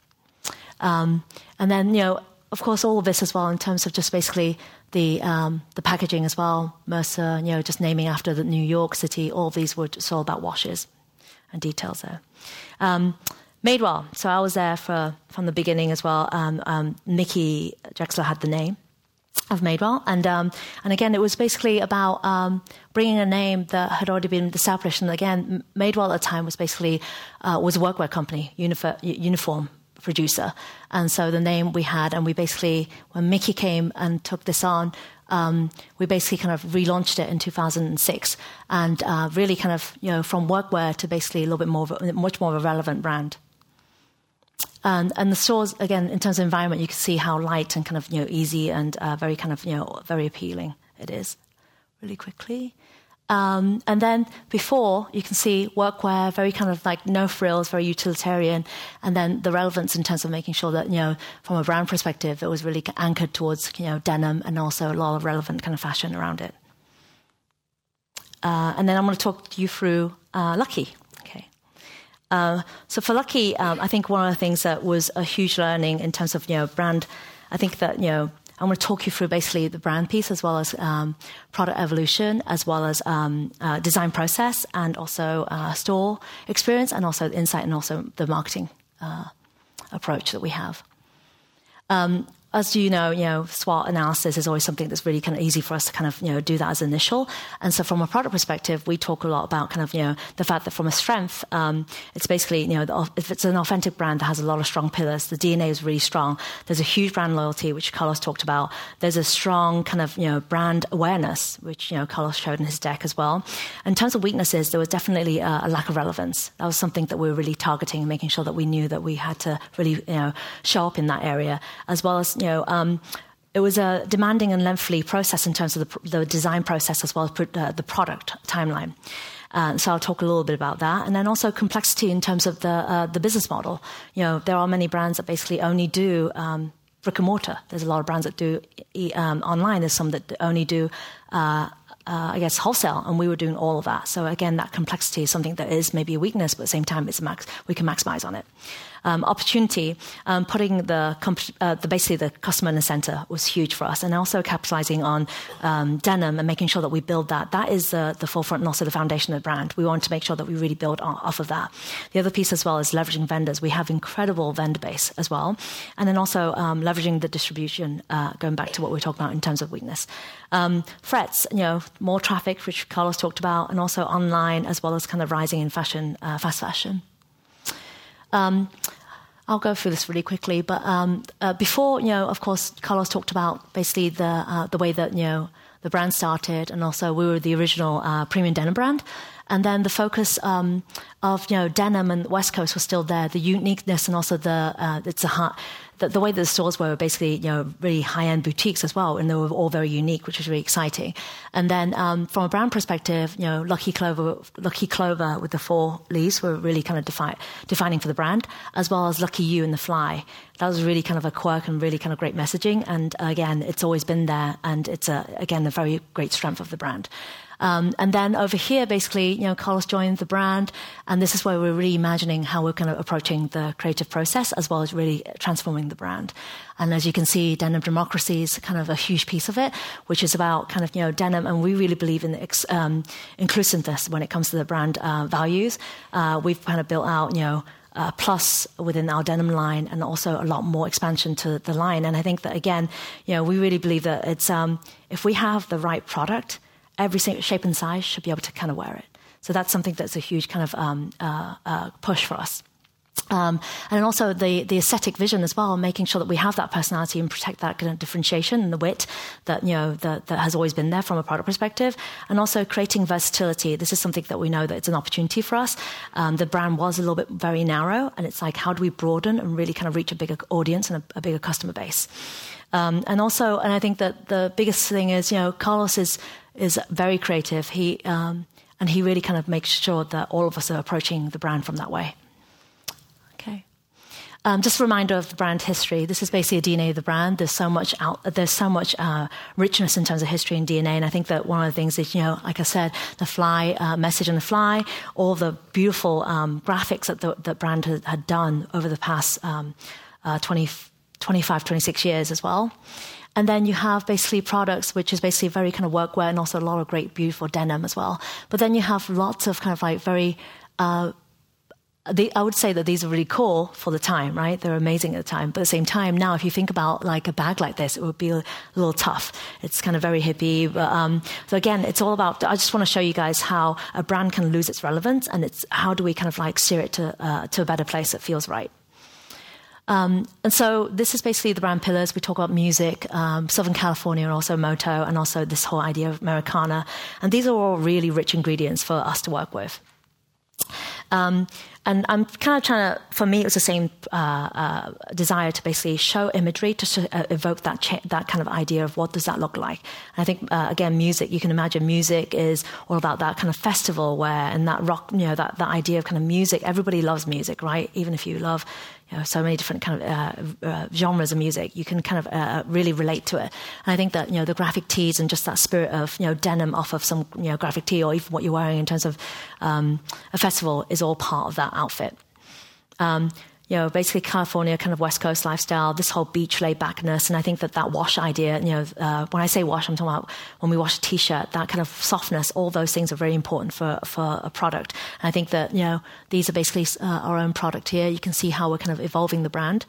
Um, and then you know, of course, all of this as well in terms of just basically the um, the packaging as well. Mercer, you know, just naming after the New York City. All these were all about washes and details there. Um, Madewell. So I was there for from the beginning as well. Um, um, Mickey Drexler had the name of Madewell, and um, and again, it was basically about um, bringing a name that had already been established. And again, Madewell at the time was basically uh, was a workwear company, uniform producer. And so the name we had, and we basically, when Mickey came and took this on, um, we basically kind of relaunched it in 2006 and uh, really kind of, you know, from workwear to basically a little bit more, of a, much more of a relevant brand. And, and the stores, again, in terms of environment, you can see how light and kind of, you know, easy and uh, very kind of, you know, very appealing it is. Really quickly. Um, and then before, you can see workwear, very kind of like no frills, very utilitarian. And then the relevance in terms of making sure that, you know, from a brand perspective, it was really anchored towards, you know, denim and also a lot of relevant kind of fashion around it. Uh, and then I'm going to talk you through uh, Lucky. Okay. Uh, so for Lucky, um, I think one of the things that was a huge learning in terms of, you know, brand, I think that, you know, I'm going to talk you through basically the brand piece as well as um, product evolution, as well as um, uh, design process, and also uh, store experience, and also insight, and also the marketing uh, approach that we have. Um, as you know, you know, SWOT analysis is always something that's really kind of easy for us to kind of, you know, do that as initial. And so from a product perspective, we talk a lot about kind of, you know, the fact that from a strength, um, it's basically, you know, if it's an authentic brand that has a lot of strong pillars, the DNA is really strong. There's a huge brand loyalty, which Carlos talked about. There's a strong kind of, you know, brand awareness, which, you know, Carlos showed in his deck as well. In terms of weaknesses, there was definitely a, a lack of relevance. That was something that we were really targeting and making sure that we knew that we had to really, you know, show up in that area, as well as, you know, um, it was a demanding and lengthy process in terms of the, the design process as well as uh, the product timeline. Uh, so I'll talk a little bit about that, and then also complexity in terms of the uh, the business model. You know, there are many brands that basically only do um, brick and mortar. There's a lot of brands that do um, online. There's some that only do uh, uh, I guess, wholesale, and we were doing all of that. So again, that complexity is something that is maybe a weakness, but at the same time, it's max- we can maximize on it um, opportunity, um, putting the, uh, the, basically the customer in the center was huge for us, and also capitalizing on um, denim and making sure that we build that. That is the, the forefront and also the foundation of the brand. We want to make sure that we really build off of that. The other piece as well is leveraging vendors. We have incredible vendor base as well, and then also um, leveraging the distribution. Uh, going back to what we are talking about in terms of weakness, um, threats. You know, more traffic, which Carlos talked about, and also online as well as kind of rising in fashion, uh, fast fashion. Um, I'll go through this really quickly, but um, uh, before, you know, of course, Carlos talked about basically the uh, the way that you know the brand started, and also we were the original uh, premium denim brand, and then the focus um, of you know denim and West Coast was still there, the uniqueness and also the uh, it's a hard the, the way that the stores were basically, you know, really high end boutiques as well, and they were all very unique, which was really exciting. And then um, from a brand perspective, you know, Lucky Clover, Lucky Clover with the four leaves were really kind of defi- defining for the brand, as well as Lucky You and the Fly. That was really kind of a quirk and really kind of great messaging. And again, it's always been there, and it's a, again a very great strength of the brand. Um, and then over here, basically, you know, Carlos joined the brand, and this is where we're reimagining how we're kind of approaching the creative process as well as really transforming the brand. And as you can see, denim democracy is kind of a huge piece of it, which is about kind of you know denim, and we really believe in um, inclusiveness when it comes to the brand uh, values. Uh, we've kind of built out you know. Uh, plus within our denim line and also a lot more expansion to the line. And I think that again, you know, we really believe that it's um, if we have the right product, every shape and size should be able to kind of wear it. So that's something that's a huge kind of um, uh, uh, push for us. Um, and also the, the aesthetic vision as well, making sure that we have that personality and protect that kind of differentiation and the wit that you know that, that has always been there from a product perspective, and also creating versatility. This is something that we know that it's an opportunity for us. Um, the brand was a little bit very narrow, and it's like how do we broaden and really kind of reach a bigger audience and a, a bigger customer base. Um, and also, and I think that the biggest thing is, you know, Carlos is is very creative. He um, and he really kind of makes sure that all of us are approaching the brand from that way. Okay. Um, just a reminder of the brand history. This is basically a DNA of the brand. There's so much out, there's so much uh, richness in terms of history and DNA, and I think that one of the things is, you know, like I said, the fly uh, message on the fly, all the beautiful um, graphics that the that brand had, had, done over the past um, uh, 20, 25, 26 years as well. And then you have basically products, which is basically very kind of workwear and also a lot of great, beautiful denim as well. But then you have lots of kind of like very, uh, the, I would say that these are really cool for the time, right? They're amazing at the time. But at the same time, now, if you think about like a bag like this, it would be a little tough. It's kind of very hippie. But, um, so again, it's all about, I just want to show you guys how a brand can lose its relevance and it's how do we kind of like steer it to, uh, to a better place that feels right. Um, and so this is basically the brand pillars. We talk about music, um, Southern California, and also Moto, and also this whole idea of Americana. And these are all really rich ingredients for us to work with. Um, and I'm kind of trying to, for me, it was the same uh, uh, desire to basically show imagery, to uh, evoke that cha- that kind of idea of what does that look like. And I think uh, again, music. You can imagine music is all about that kind of festival where, and that rock, you know, that that idea of kind of music. Everybody loves music, right? Even if you love you know, so many different kind of uh, uh, genres of music. You can kind of uh, really relate to it. And I think that you know the graphic tees and just that spirit of you know denim off of some you know graphic tee or even what you're wearing in terms of um, a festival is all part of that outfit. Um, you know, basically California kind of West Coast lifestyle, this whole beach laid backness. And I think that that wash idea, you know, uh, when I say wash, I'm talking about when we wash a t-shirt, that kind of softness, all those things are very important for, for a product. And I think that, you know, these are basically uh, our own product here. You can see how we're kind of evolving the brand.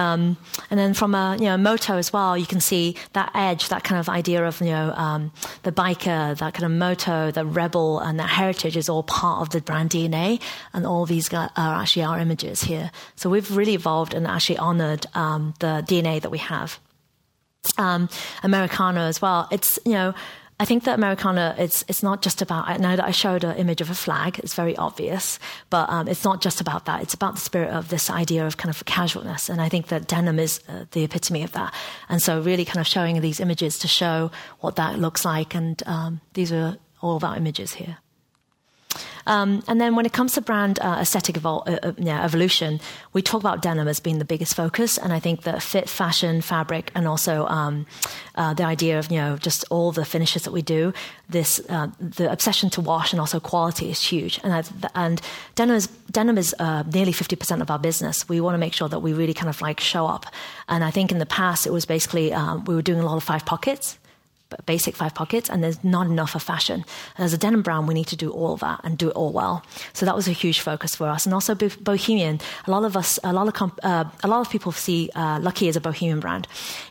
Um, and then from a you know moto as well, you can see that edge, that kind of idea of you know um, the biker, that kind of moto, the rebel, and that heritage is all part of the brand DNA. And all these are actually our images here. So we've really evolved and actually honored um, the DNA that we have. Um, Americana as well. It's you know I think that Americana, it's, it's not just about, I know that I showed an image of a flag, it's very obvious, but um, it's not just about that. It's about the spirit of this idea of kind of casualness. And I think that denim is uh, the epitome of that. And so, really kind of showing these images to show what that looks like. And um, these are all of our images here. Um, and then when it comes to brand uh, aesthetic evol- uh, uh, yeah, evolution, we talk about denim as being the biggest focus. And I think that fit, fashion, fabric, and also um, uh, the idea of you know just all the finishes that we do, this uh, the obsession to wash and also quality is huge. And and denim is denim is uh, nearly fifty percent of our business. We want to make sure that we really kind of like show up. And I think in the past it was basically um, we were doing a lot of five pockets basic five pockets, and there's not enough of fashion. And as a denim brand, we need to do all of that and do it all well. So that was a huge focus for us. And also bohemian. A lot of us, a lot of uh, a lot of people see uh, Lucky as a bohemian brand.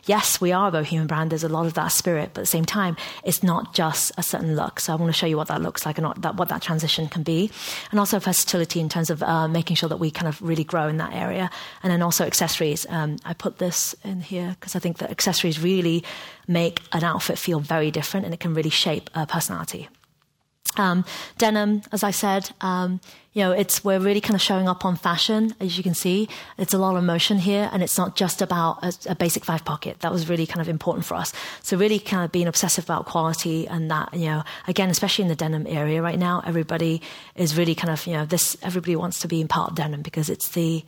Yes, we are a bohemian brand. There's a lot of that spirit, but at the same time, it's not just a certain look. So I want to show you what that looks like and what that, what that transition can be, and also versatility in terms of uh, making sure that we kind of really grow in that area, and then also accessories. Um, I put this in here because I think that accessories really make an outfit feel very different and it can really shape a personality. Um, denim, as I said, um, you know, it's we're really kind of showing up on fashion, as you can see. It's a lot of motion here, and it's not just about a, a, basic five pocket. That was really kind of important for us. So really, kind of being obsessive about quality and that, you know, again, especially in the denim area right now, everybody is really kind of, you know, this. Everybody wants to be in part of denim because it's the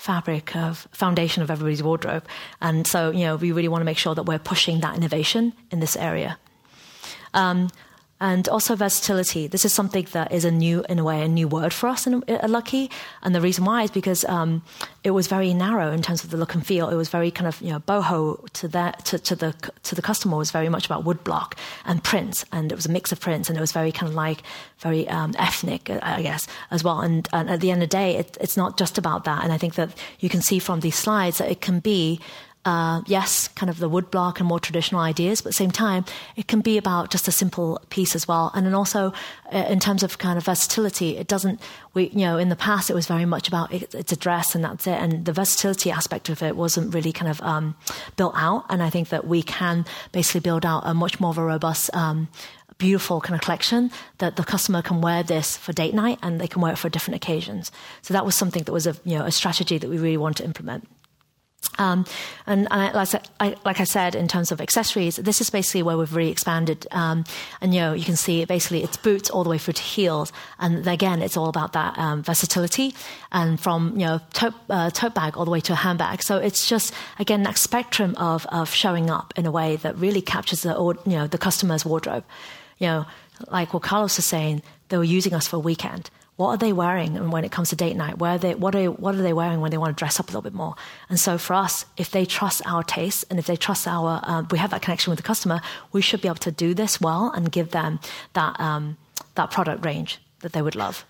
fabric of foundation of everybody's wardrobe. And so, you know, we really want to make sure that we're pushing that innovation in this area. Um, and also versatility. This is something that is a new, in a way, a new word for us in a Lucky. And the reason why is because um, it was very narrow in terms of the look and feel. It was very kind of you know boho to that to, to the to the customer was very much about woodblock and prints, and it was a mix of prints, and it was very kind of like very um, ethnic, I guess, as well. And, and, at the end of the day, it, it's not just about that. And I think that you can see from these slides that it can be uh, yes, kind of the woodblock and more traditional ideas, but at the same time, it can be about just a simple piece as well. And then also, uh, in terms of kind of versatility, it doesn't, we, you know, in the past, it was very much about it, it's a dress and that's it. And the versatility aspect of it wasn't really kind of um, built out. And I think that we can basically build out a much more of a robust, um, beautiful kind of collection that the customer can wear this for date night and they can wear it for different occasions. So that was something that was a, you know, a strategy that we really want to implement. Um, and, and I, like, I, like, I, said, in terms of accessories, this is basically where we've really expanded. Um, and you know, you can see basically it's boots all the way through to heels, and again, it's all about that um, versatility, and from you know tote, uh, tote, bag all the way to a handbag. So it's just again that spectrum of of showing up in a way that really captures the you know the customer's wardrobe. You know, like what Carlos was saying, they were using us for a weekend what are they wearing and when it comes to date night? Where they, what, are, what are they wearing when they want to dress up a little bit more? And so for us, if they trust our taste and if they trust our, uh, we have that connection with the customer, we should be able to do this well and give them that, um, that product range that they would love.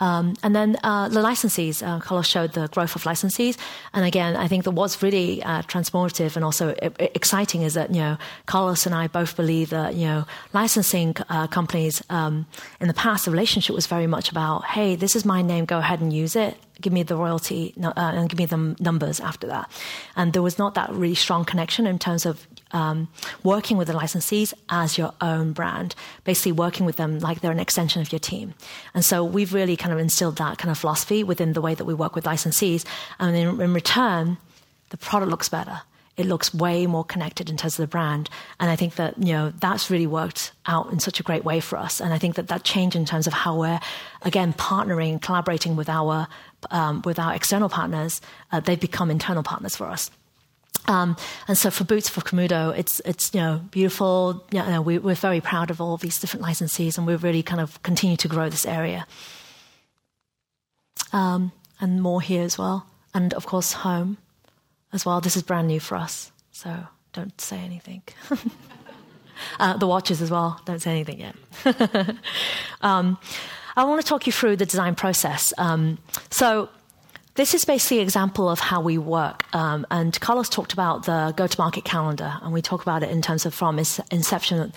Um, and then uh, the licensees, uh, Carlos showed the growth of licensees. And again, I think that what's really uh, transformative and also exciting is that, you know, Carlos and I both believe that, you know, licensing uh, companies um, in the past, the relationship was very much about, hey, this is my name, go ahead and use it give me the royalty uh, and give me the numbers after that. And there was not that really strong connection in terms of um, working with the licensees as your own brand, basically working with them like they're an extension of your team. And so we've really kind of instilled that kind of philosophy within the way that we work with licensees. And in, in return, the product looks better it looks way more connected in terms of the brand. And I think that, you know, that's really worked out in such a great way for us. And I think that that change in terms of how we're, again, partnering, collaborating with our, um, with our external partners, uh, they've become internal partners for us. Um, and so for Boots for Camuto, it's it's you know beautiful. You know, we, are very proud of all these different licensees, and we really kind of continue to grow this area. Um, and more here as well, and of course home as well. This is brand new for us, so don't say anything. *laughs* uh, the watches as well. Don't say anything yet. *laughs* um, I want to talk you through the design process. Um, so this is basically an example of how we work. Um, and Carlos talked about the go-to-market calendar, and we talk about it in terms of from inception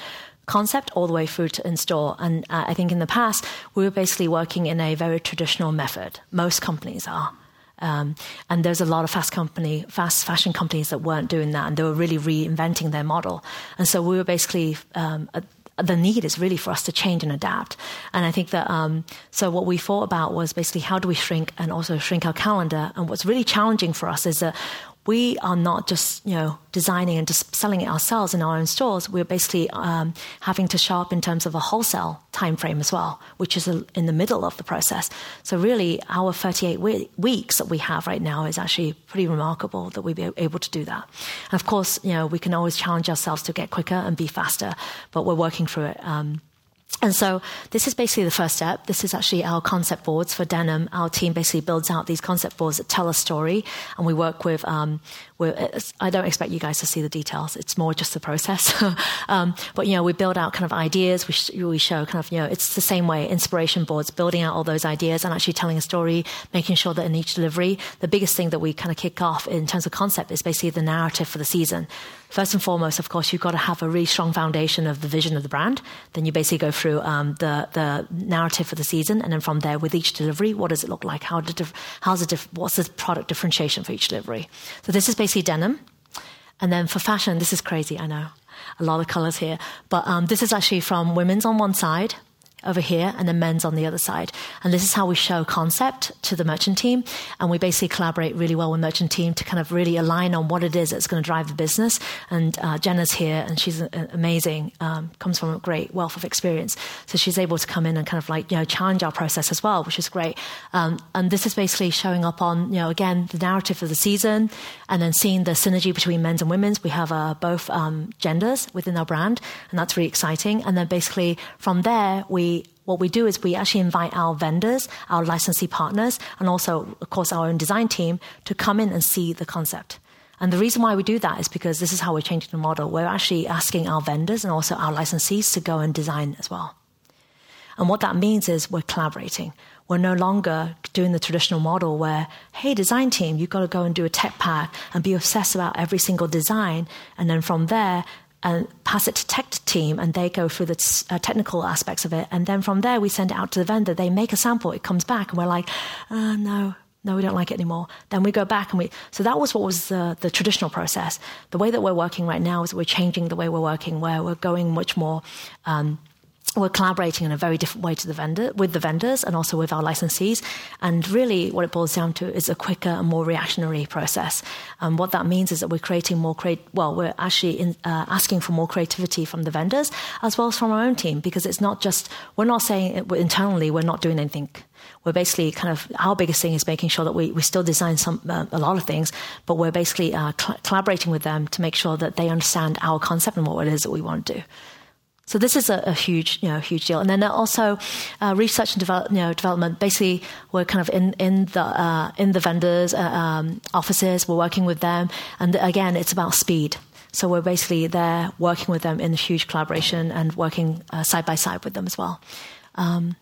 concept all the way through to install. And uh, I think in the past, we were basically working in a very traditional method. Most companies are. Um, and there's a lot of fast company, fast fashion companies that weren't doing that, and they were really reinventing their model. And so we were basically um, the need is really for us to change and adapt. And I think that um, so what we thought about was basically how do we shrink and also shrink our calendar. And what's really challenging for us is that we are not just you know designing and just selling it ourselves in our own stores. We're basically um, having to show up in terms of a wholesale time frame as well, which is a, in the middle of the process. So really, our 38 we- weeks that we have right now is actually pretty remarkable that we be able to do that. And of course, you know we can always challenge ourselves to get quicker and be faster, but we're working through it. Um, and so this is basically the first step. This is actually our concept boards for denim. Our team basically builds out these concept boards that tell a story, and we work with. Um, with I don't expect you guys to see the details. It's more just the process. *laughs* um, but you know, we build out kind of ideas. We, sh- we show kind of you know, it's the same way. Inspiration boards, building out all those ideas and actually telling a story, making sure that in each delivery, the biggest thing that we kind of kick off in terms of concept is basically the narrative for the season first and foremost, of course, you've got to have a really strong foundation of the vision of the brand. Then you basically go through um, the the narrative for the season, and then from there, with each delivery, what does it look like? How did how's the what's the product differentiation for each delivery? So this is basically denim, and then for fashion, this is crazy. I know a lot of colors here, but um, this is actually from women's on one side, over here and then men's on the other side. And this is how we show concept to the merchant team. And we basically collaborate really well with merchant team to kind of really align on what it is that's going to drive the business. And uh, Jenna's here and she's amazing, um, comes from a great wealth of experience. So she's able to come in and kind of like, you know, challenge our process as well, which is great. Um, and this is basically showing up on, you know, again, the narrative of the season and then seeing the synergy between men's and women's. We have uh, both um, genders within our brand and that's really exciting. And then basically from there, we what we do is we actually invite our vendors, our licensee partners, and also, of course, our own design team to come in and see the concept. And the reason why we do that is because this is how we're changing the model. We're actually asking our vendors and also our licensees to go and design as well. And what that means is we're collaborating. We're no longer doing the traditional model where, hey, design team, you've got to go and do a tech pack and be obsessed about every single design. And then from there, pass it to tech team and they go through the uh, technical aspects of it. And then from there we send it out to the vendor. They make a sample. It comes back and we're like uh, no no we don't like it anymore. Then we go back and we so that was what was the, the traditional process. The way that we're working right now is we're changing the way we're working where we're going much more um, we're collaborating in a very different way to the vendor with the vendors and also with our licensees. And really, what it boils down to is a quicker and more reactionary process. And what that means is that we're creating more create. Well, we're actually in, uh, asking for more creativity from the vendors as well as from our own team because it's not just we're not saying it, internally we're not doing anything. We're basically kind of our biggest thing is making sure that we, we still design some uh, a lot of things, but we're basically uh, cl- collaborating with them to make sure that they understand our concept and what it is that we want to do. So this is a, a, huge, you know, huge deal. And then also uh, research and develop, you know, development. Basically, we're kind of in in the uh, in the vendors' uh, um, offices. We're working with them, and again, it's about speed. So we're basically there working with them in a huge collaboration and working uh, side by side with them as well. Um,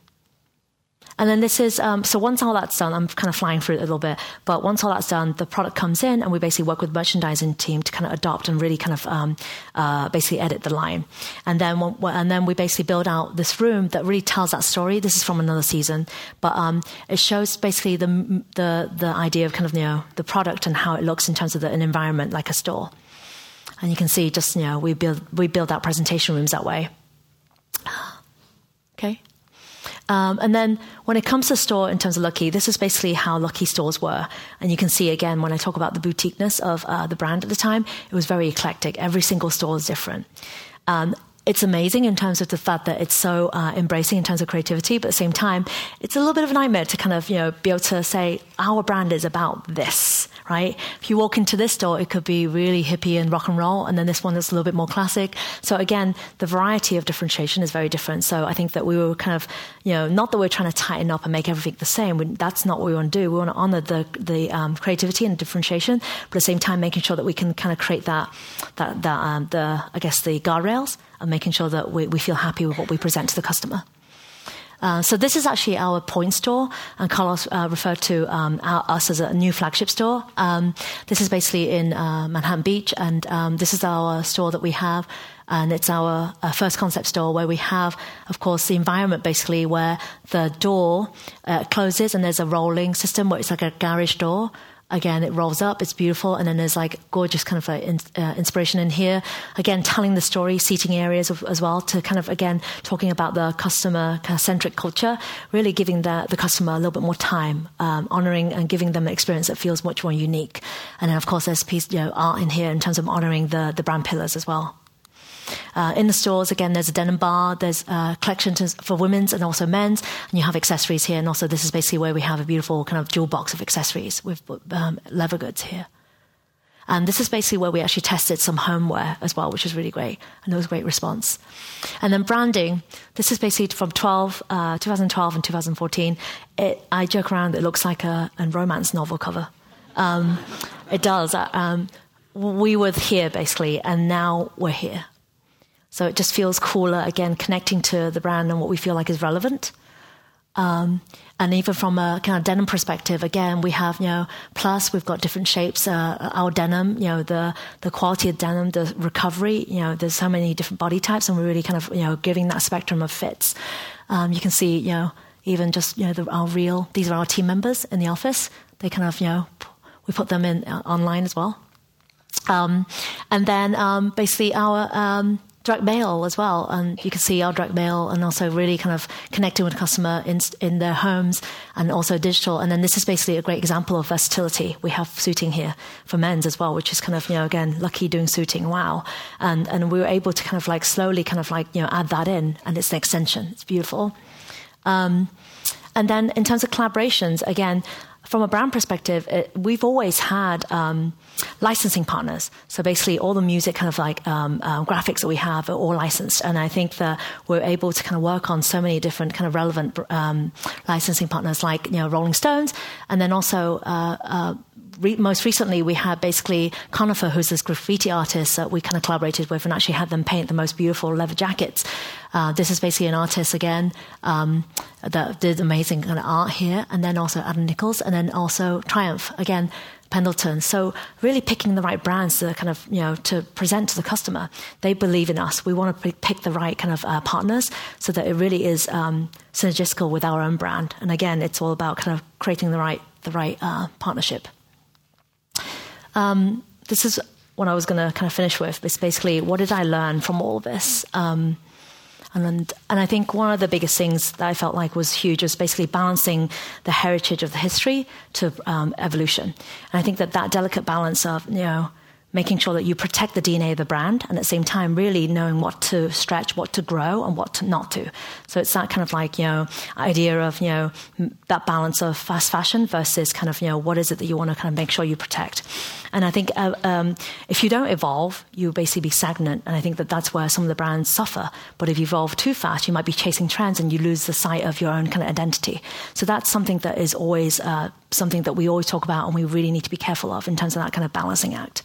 and then this is, um, so once all that's done, I'm kind of flying through it a little bit, but once all that's done, the product comes in and we basically work with merchandising team to kind of adopt and really kind of um, uh, basically edit the line. And then, and then we basically build out this room that really tells that story. This is from another season, but um, it shows basically the, the, the idea of kind of, you know, the product and how it looks in terms of the, an environment like a store. And you can see just, you know, we build, we build out presentation rooms that way. *gasps* Okay. Um, and then when it comes to store in terms of Lucky, this is basically how Lucky stores were. And you can see again when I talk about the boutiqueness of uh, the brand at the time, it was very eclectic. Every single store is different. Um, it's amazing in terms of the fact that it's so uh, embracing in terms of creativity, but at the same time, it's a little bit of a nightmare to kind of you know be able to say our brand is about this, right? If you walk into this store, it could be really hippie and rock and roll, and then this one that's a little bit more classic. So again, the variety of differentiation is very different. So I think that we were kind of you know not that we're trying to tighten up and make everything the same. We, that's not what we want to do. We want to honor the the um, creativity and differentiation, but at the same time making sure that we can kind of create that that that um, the I guess the guardrails and making sure that we, we feel happy with what we present to the customer. Uh, so this is actually our point store, and Carlos uh, referred to um, our, us as a new flagship store. Um, this is basically in uh, Manhattan Beach, and um, this is our store that we have, and it's our, our, first concept store where we have, of course, the environment basically where the door uh, closes and there's a rolling system where it's like a garage door, Again, it rolls up, it's beautiful, and then there's like gorgeous kind of like in, uh, inspiration in here. Again, telling the story, seating areas of, as well to kind of again talking about the customer centric culture, really giving the, the customer a little bit more time, um, honoring and giving them an experience that feels much more unique. And then of course there's piece you know art in here in terms of honoring the the brand pillars as well. Uh, in the stores, again, there's a denim bar, there's uh, collections for women's and also men's, and you have accessories here. And also, this is basically where we have a beautiful kind of jewel box of accessories with um, leather goods here. And this is basically where we actually tested some homeware as well, which was really great. And there was a great response. And then branding, this is basically from 12, uh, 2012 and 2014. It, I joke around, it looks like a, a romance novel cover. Um, it does. Uh, um, we were here basically, and now we're here. So it just feels cooler, again, connecting to the brand and what we feel like is relevant. Um, and even from a kind of denim perspective, again, we have, you know, plus we've got different shapes. Uh, our denim, you know, the, the quality of denim, the recovery, you know, there's so many different body types and we're really kind of, you know, giving that spectrum of fits. Um, you can see, you know, even just, you know, the, our real, these are our team members in the office. They kind of, you know, we put them in uh, online as well. Um, and then um, basically our um, direct mail as well. And you can see our direct mail and also really kind of connecting with customer in, in their homes and also digital. And then this is basically a great example of versatility. We have suiting here for men's as well, which is kind of, you know, again, lucky doing suiting. Wow. And, and we were able to kind of like slowly kind of like, you know, add that in and it's an extension. It's beautiful. Um, and then in terms of collaborations, again, from a brand perspective, it, we've always had um, licensing partners. So basically, all the music, kind of like um, um, graphics that we have, are all licensed. And I think that we're able to kind of work on so many different kind of relevant um, licensing partners, like you know Rolling Stones, and then also. Uh, uh, re- most recently, we had basically Conifer, who's this graffiti artist that we kind of collaborated with and actually had them paint the most beautiful leather jackets. Uh, this is basically an artist again um, that did amazing kind of art here, and then also Adam Nichols, and then also Triumph again. Pendleton. So really picking the right brands to kind of, you know, to present to the customer. They believe in us. We want to pick the right kind of uh, partners so that it really is um, synergistical with our own brand. And again, it's all about kind of creating the right, the right uh, partnership. Um, this is what I was going to kind of finish with. It's basically what did I learn from all this? Um, and and I think one of the biggest things that I felt like was huge was basically balancing the heritage of the history to um, evolution. And I think that that delicate balance of you know making sure that you protect the DNA of the brand and at the same time really knowing what to stretch, what to grow and what to not to. So it's that kind of like, you know, idea of, you know, that balance of fast fashion versus kind of, you know, what is it that you want to kind of make sure you protect. And I think uh, um, if you don't evolve, you basically be stagnant. And I think that that's where some of the brands suffer. But if you evolve too fast, you might be chasing trends and you lose the sight of your own kind of identity. So that's something that is always uh, something that we always talk about and we really need to be careful of in terms of that kind of balancing act.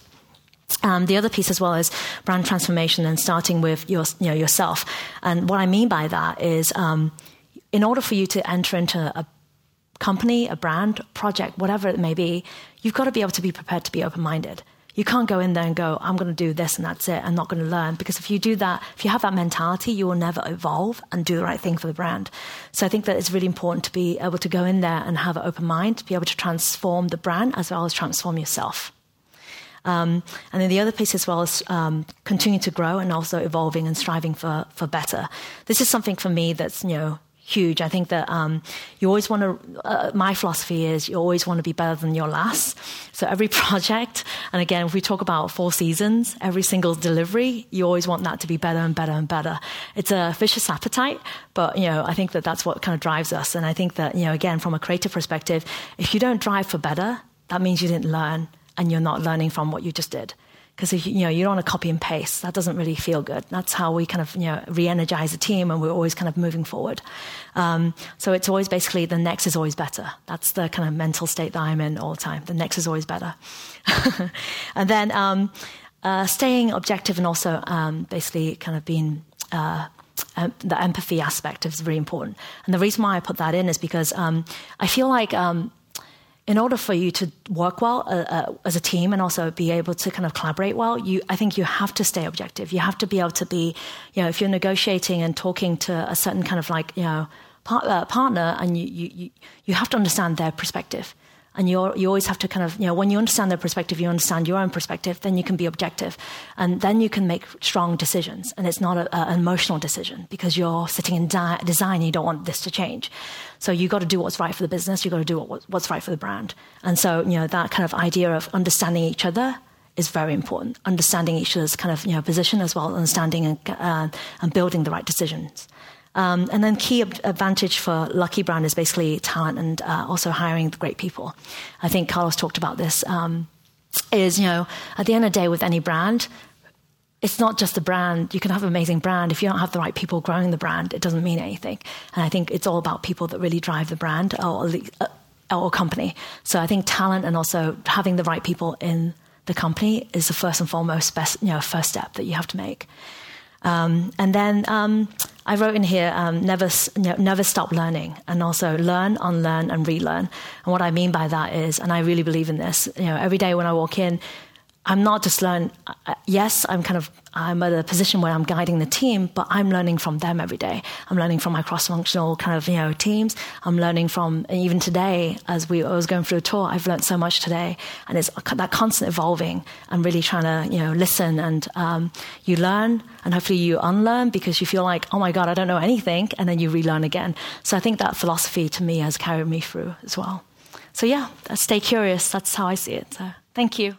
Um, the other piece as well is brand transformation and starting with your, you know, yourself. And what I mean by that is, um, in order for you to enter into a company, a brand, project, whatever it may be, you've got to be able to be prepared to be open minded. You can't go in there and go, I'm going to do this and that's it, I'm not going to learn. Because if you do that, if you have that mentality, you will never evolve and do the right thing for the brand. So I think that it's really important to be able to go in there and have an open mind, to be able to transform the brand as well as transform yourself. Um, and then the other piece as well is um, continuing to grow and also evolving and striving for, for better. This is something for me that's, you know, huge. I think that um, you always want to, uh, my philosophy is you always want to be better than your last. So every *laughs* project, and again, if we talk about four seasons, every single delivery, you always want that to be better and better and better. It's a vicious appetite, but, you know, I think that that's what kind of drives us. And I think that, you know, again, from a creative perspective, if you don't drive for better, that means you didn't learn and you're not learning from what you just did. Because you know you don't want to copy and paste, that doesn't really feel good. That's how we kind of you know re-energize a team, and we're always kind of moving forward. Um, so it's always basically the next is always better. That's the kind of mental state that I'm in all the time. The next is always better, *laughs* and then um, uh, staying objective and also um, basically kind of being. Uh, the empathy aspect is really important. And the reason why I put that in is because um, I feel like um, in order for you to work well uh, uh, as a team and also be able to kind of collaborate well, you, I think you have to stay objective. You have to be able to be, you know, if you're negotiating and talking to a certain kind of like, you know, uh, partner and you, you, you have to understand their perspective. And you you always have to kind of, you know, when you understand their perspective, you understand your own perspective, then you can be objective. And then you can make strong decisions. And it's not a, a, an emotional decision because you're sitting in di- design, you don't want this to change. So you've got to do what's right for the business, You've got to do what, what's right for the brand. And so, you know, that kind of idea of understanding each other is very important. Understanding each other's kind of you know position as well, understanding and, uh, and building the right decisions. Um, and then key advantage for Lucky Brand is basically talent and uh, also hiring the great people. I think Carlos talked about this. Um, is you know at the end of the day with any brand, it's not just the brand. You can have an amazing brand. If you don't have the right people growing the brand, it doesn't mean anything. And I think it's all about people that really drive the brand or, uh, or company. So I think talent and also having the right people in the company is the first and foremost best, you know, first step that you have to make. Um, and then um, I wrote in here, um, never, never stop learning, and also learn, unlearn, and relearn. And what I mean by that is, and I really believe in this, you know, every day when I walk in, I'm not just learning. Uh, yes, I'm kind of I'm at a position where I'm guiding the team, but I'm learning from them every day. I'm learning from my cross-functional kind of you know teams. I'm learning from even today as we I was going through a tour. I've learned so much today, and it's that constant evolving and really trying to you know listen and um, you learn and hopefully you unlearn because you feel like oh my god I don't know anything, and then you relearn again. So I think that philosophy to me has carried me through as well. So yeah, stay curious. That's how I see it. So thank you.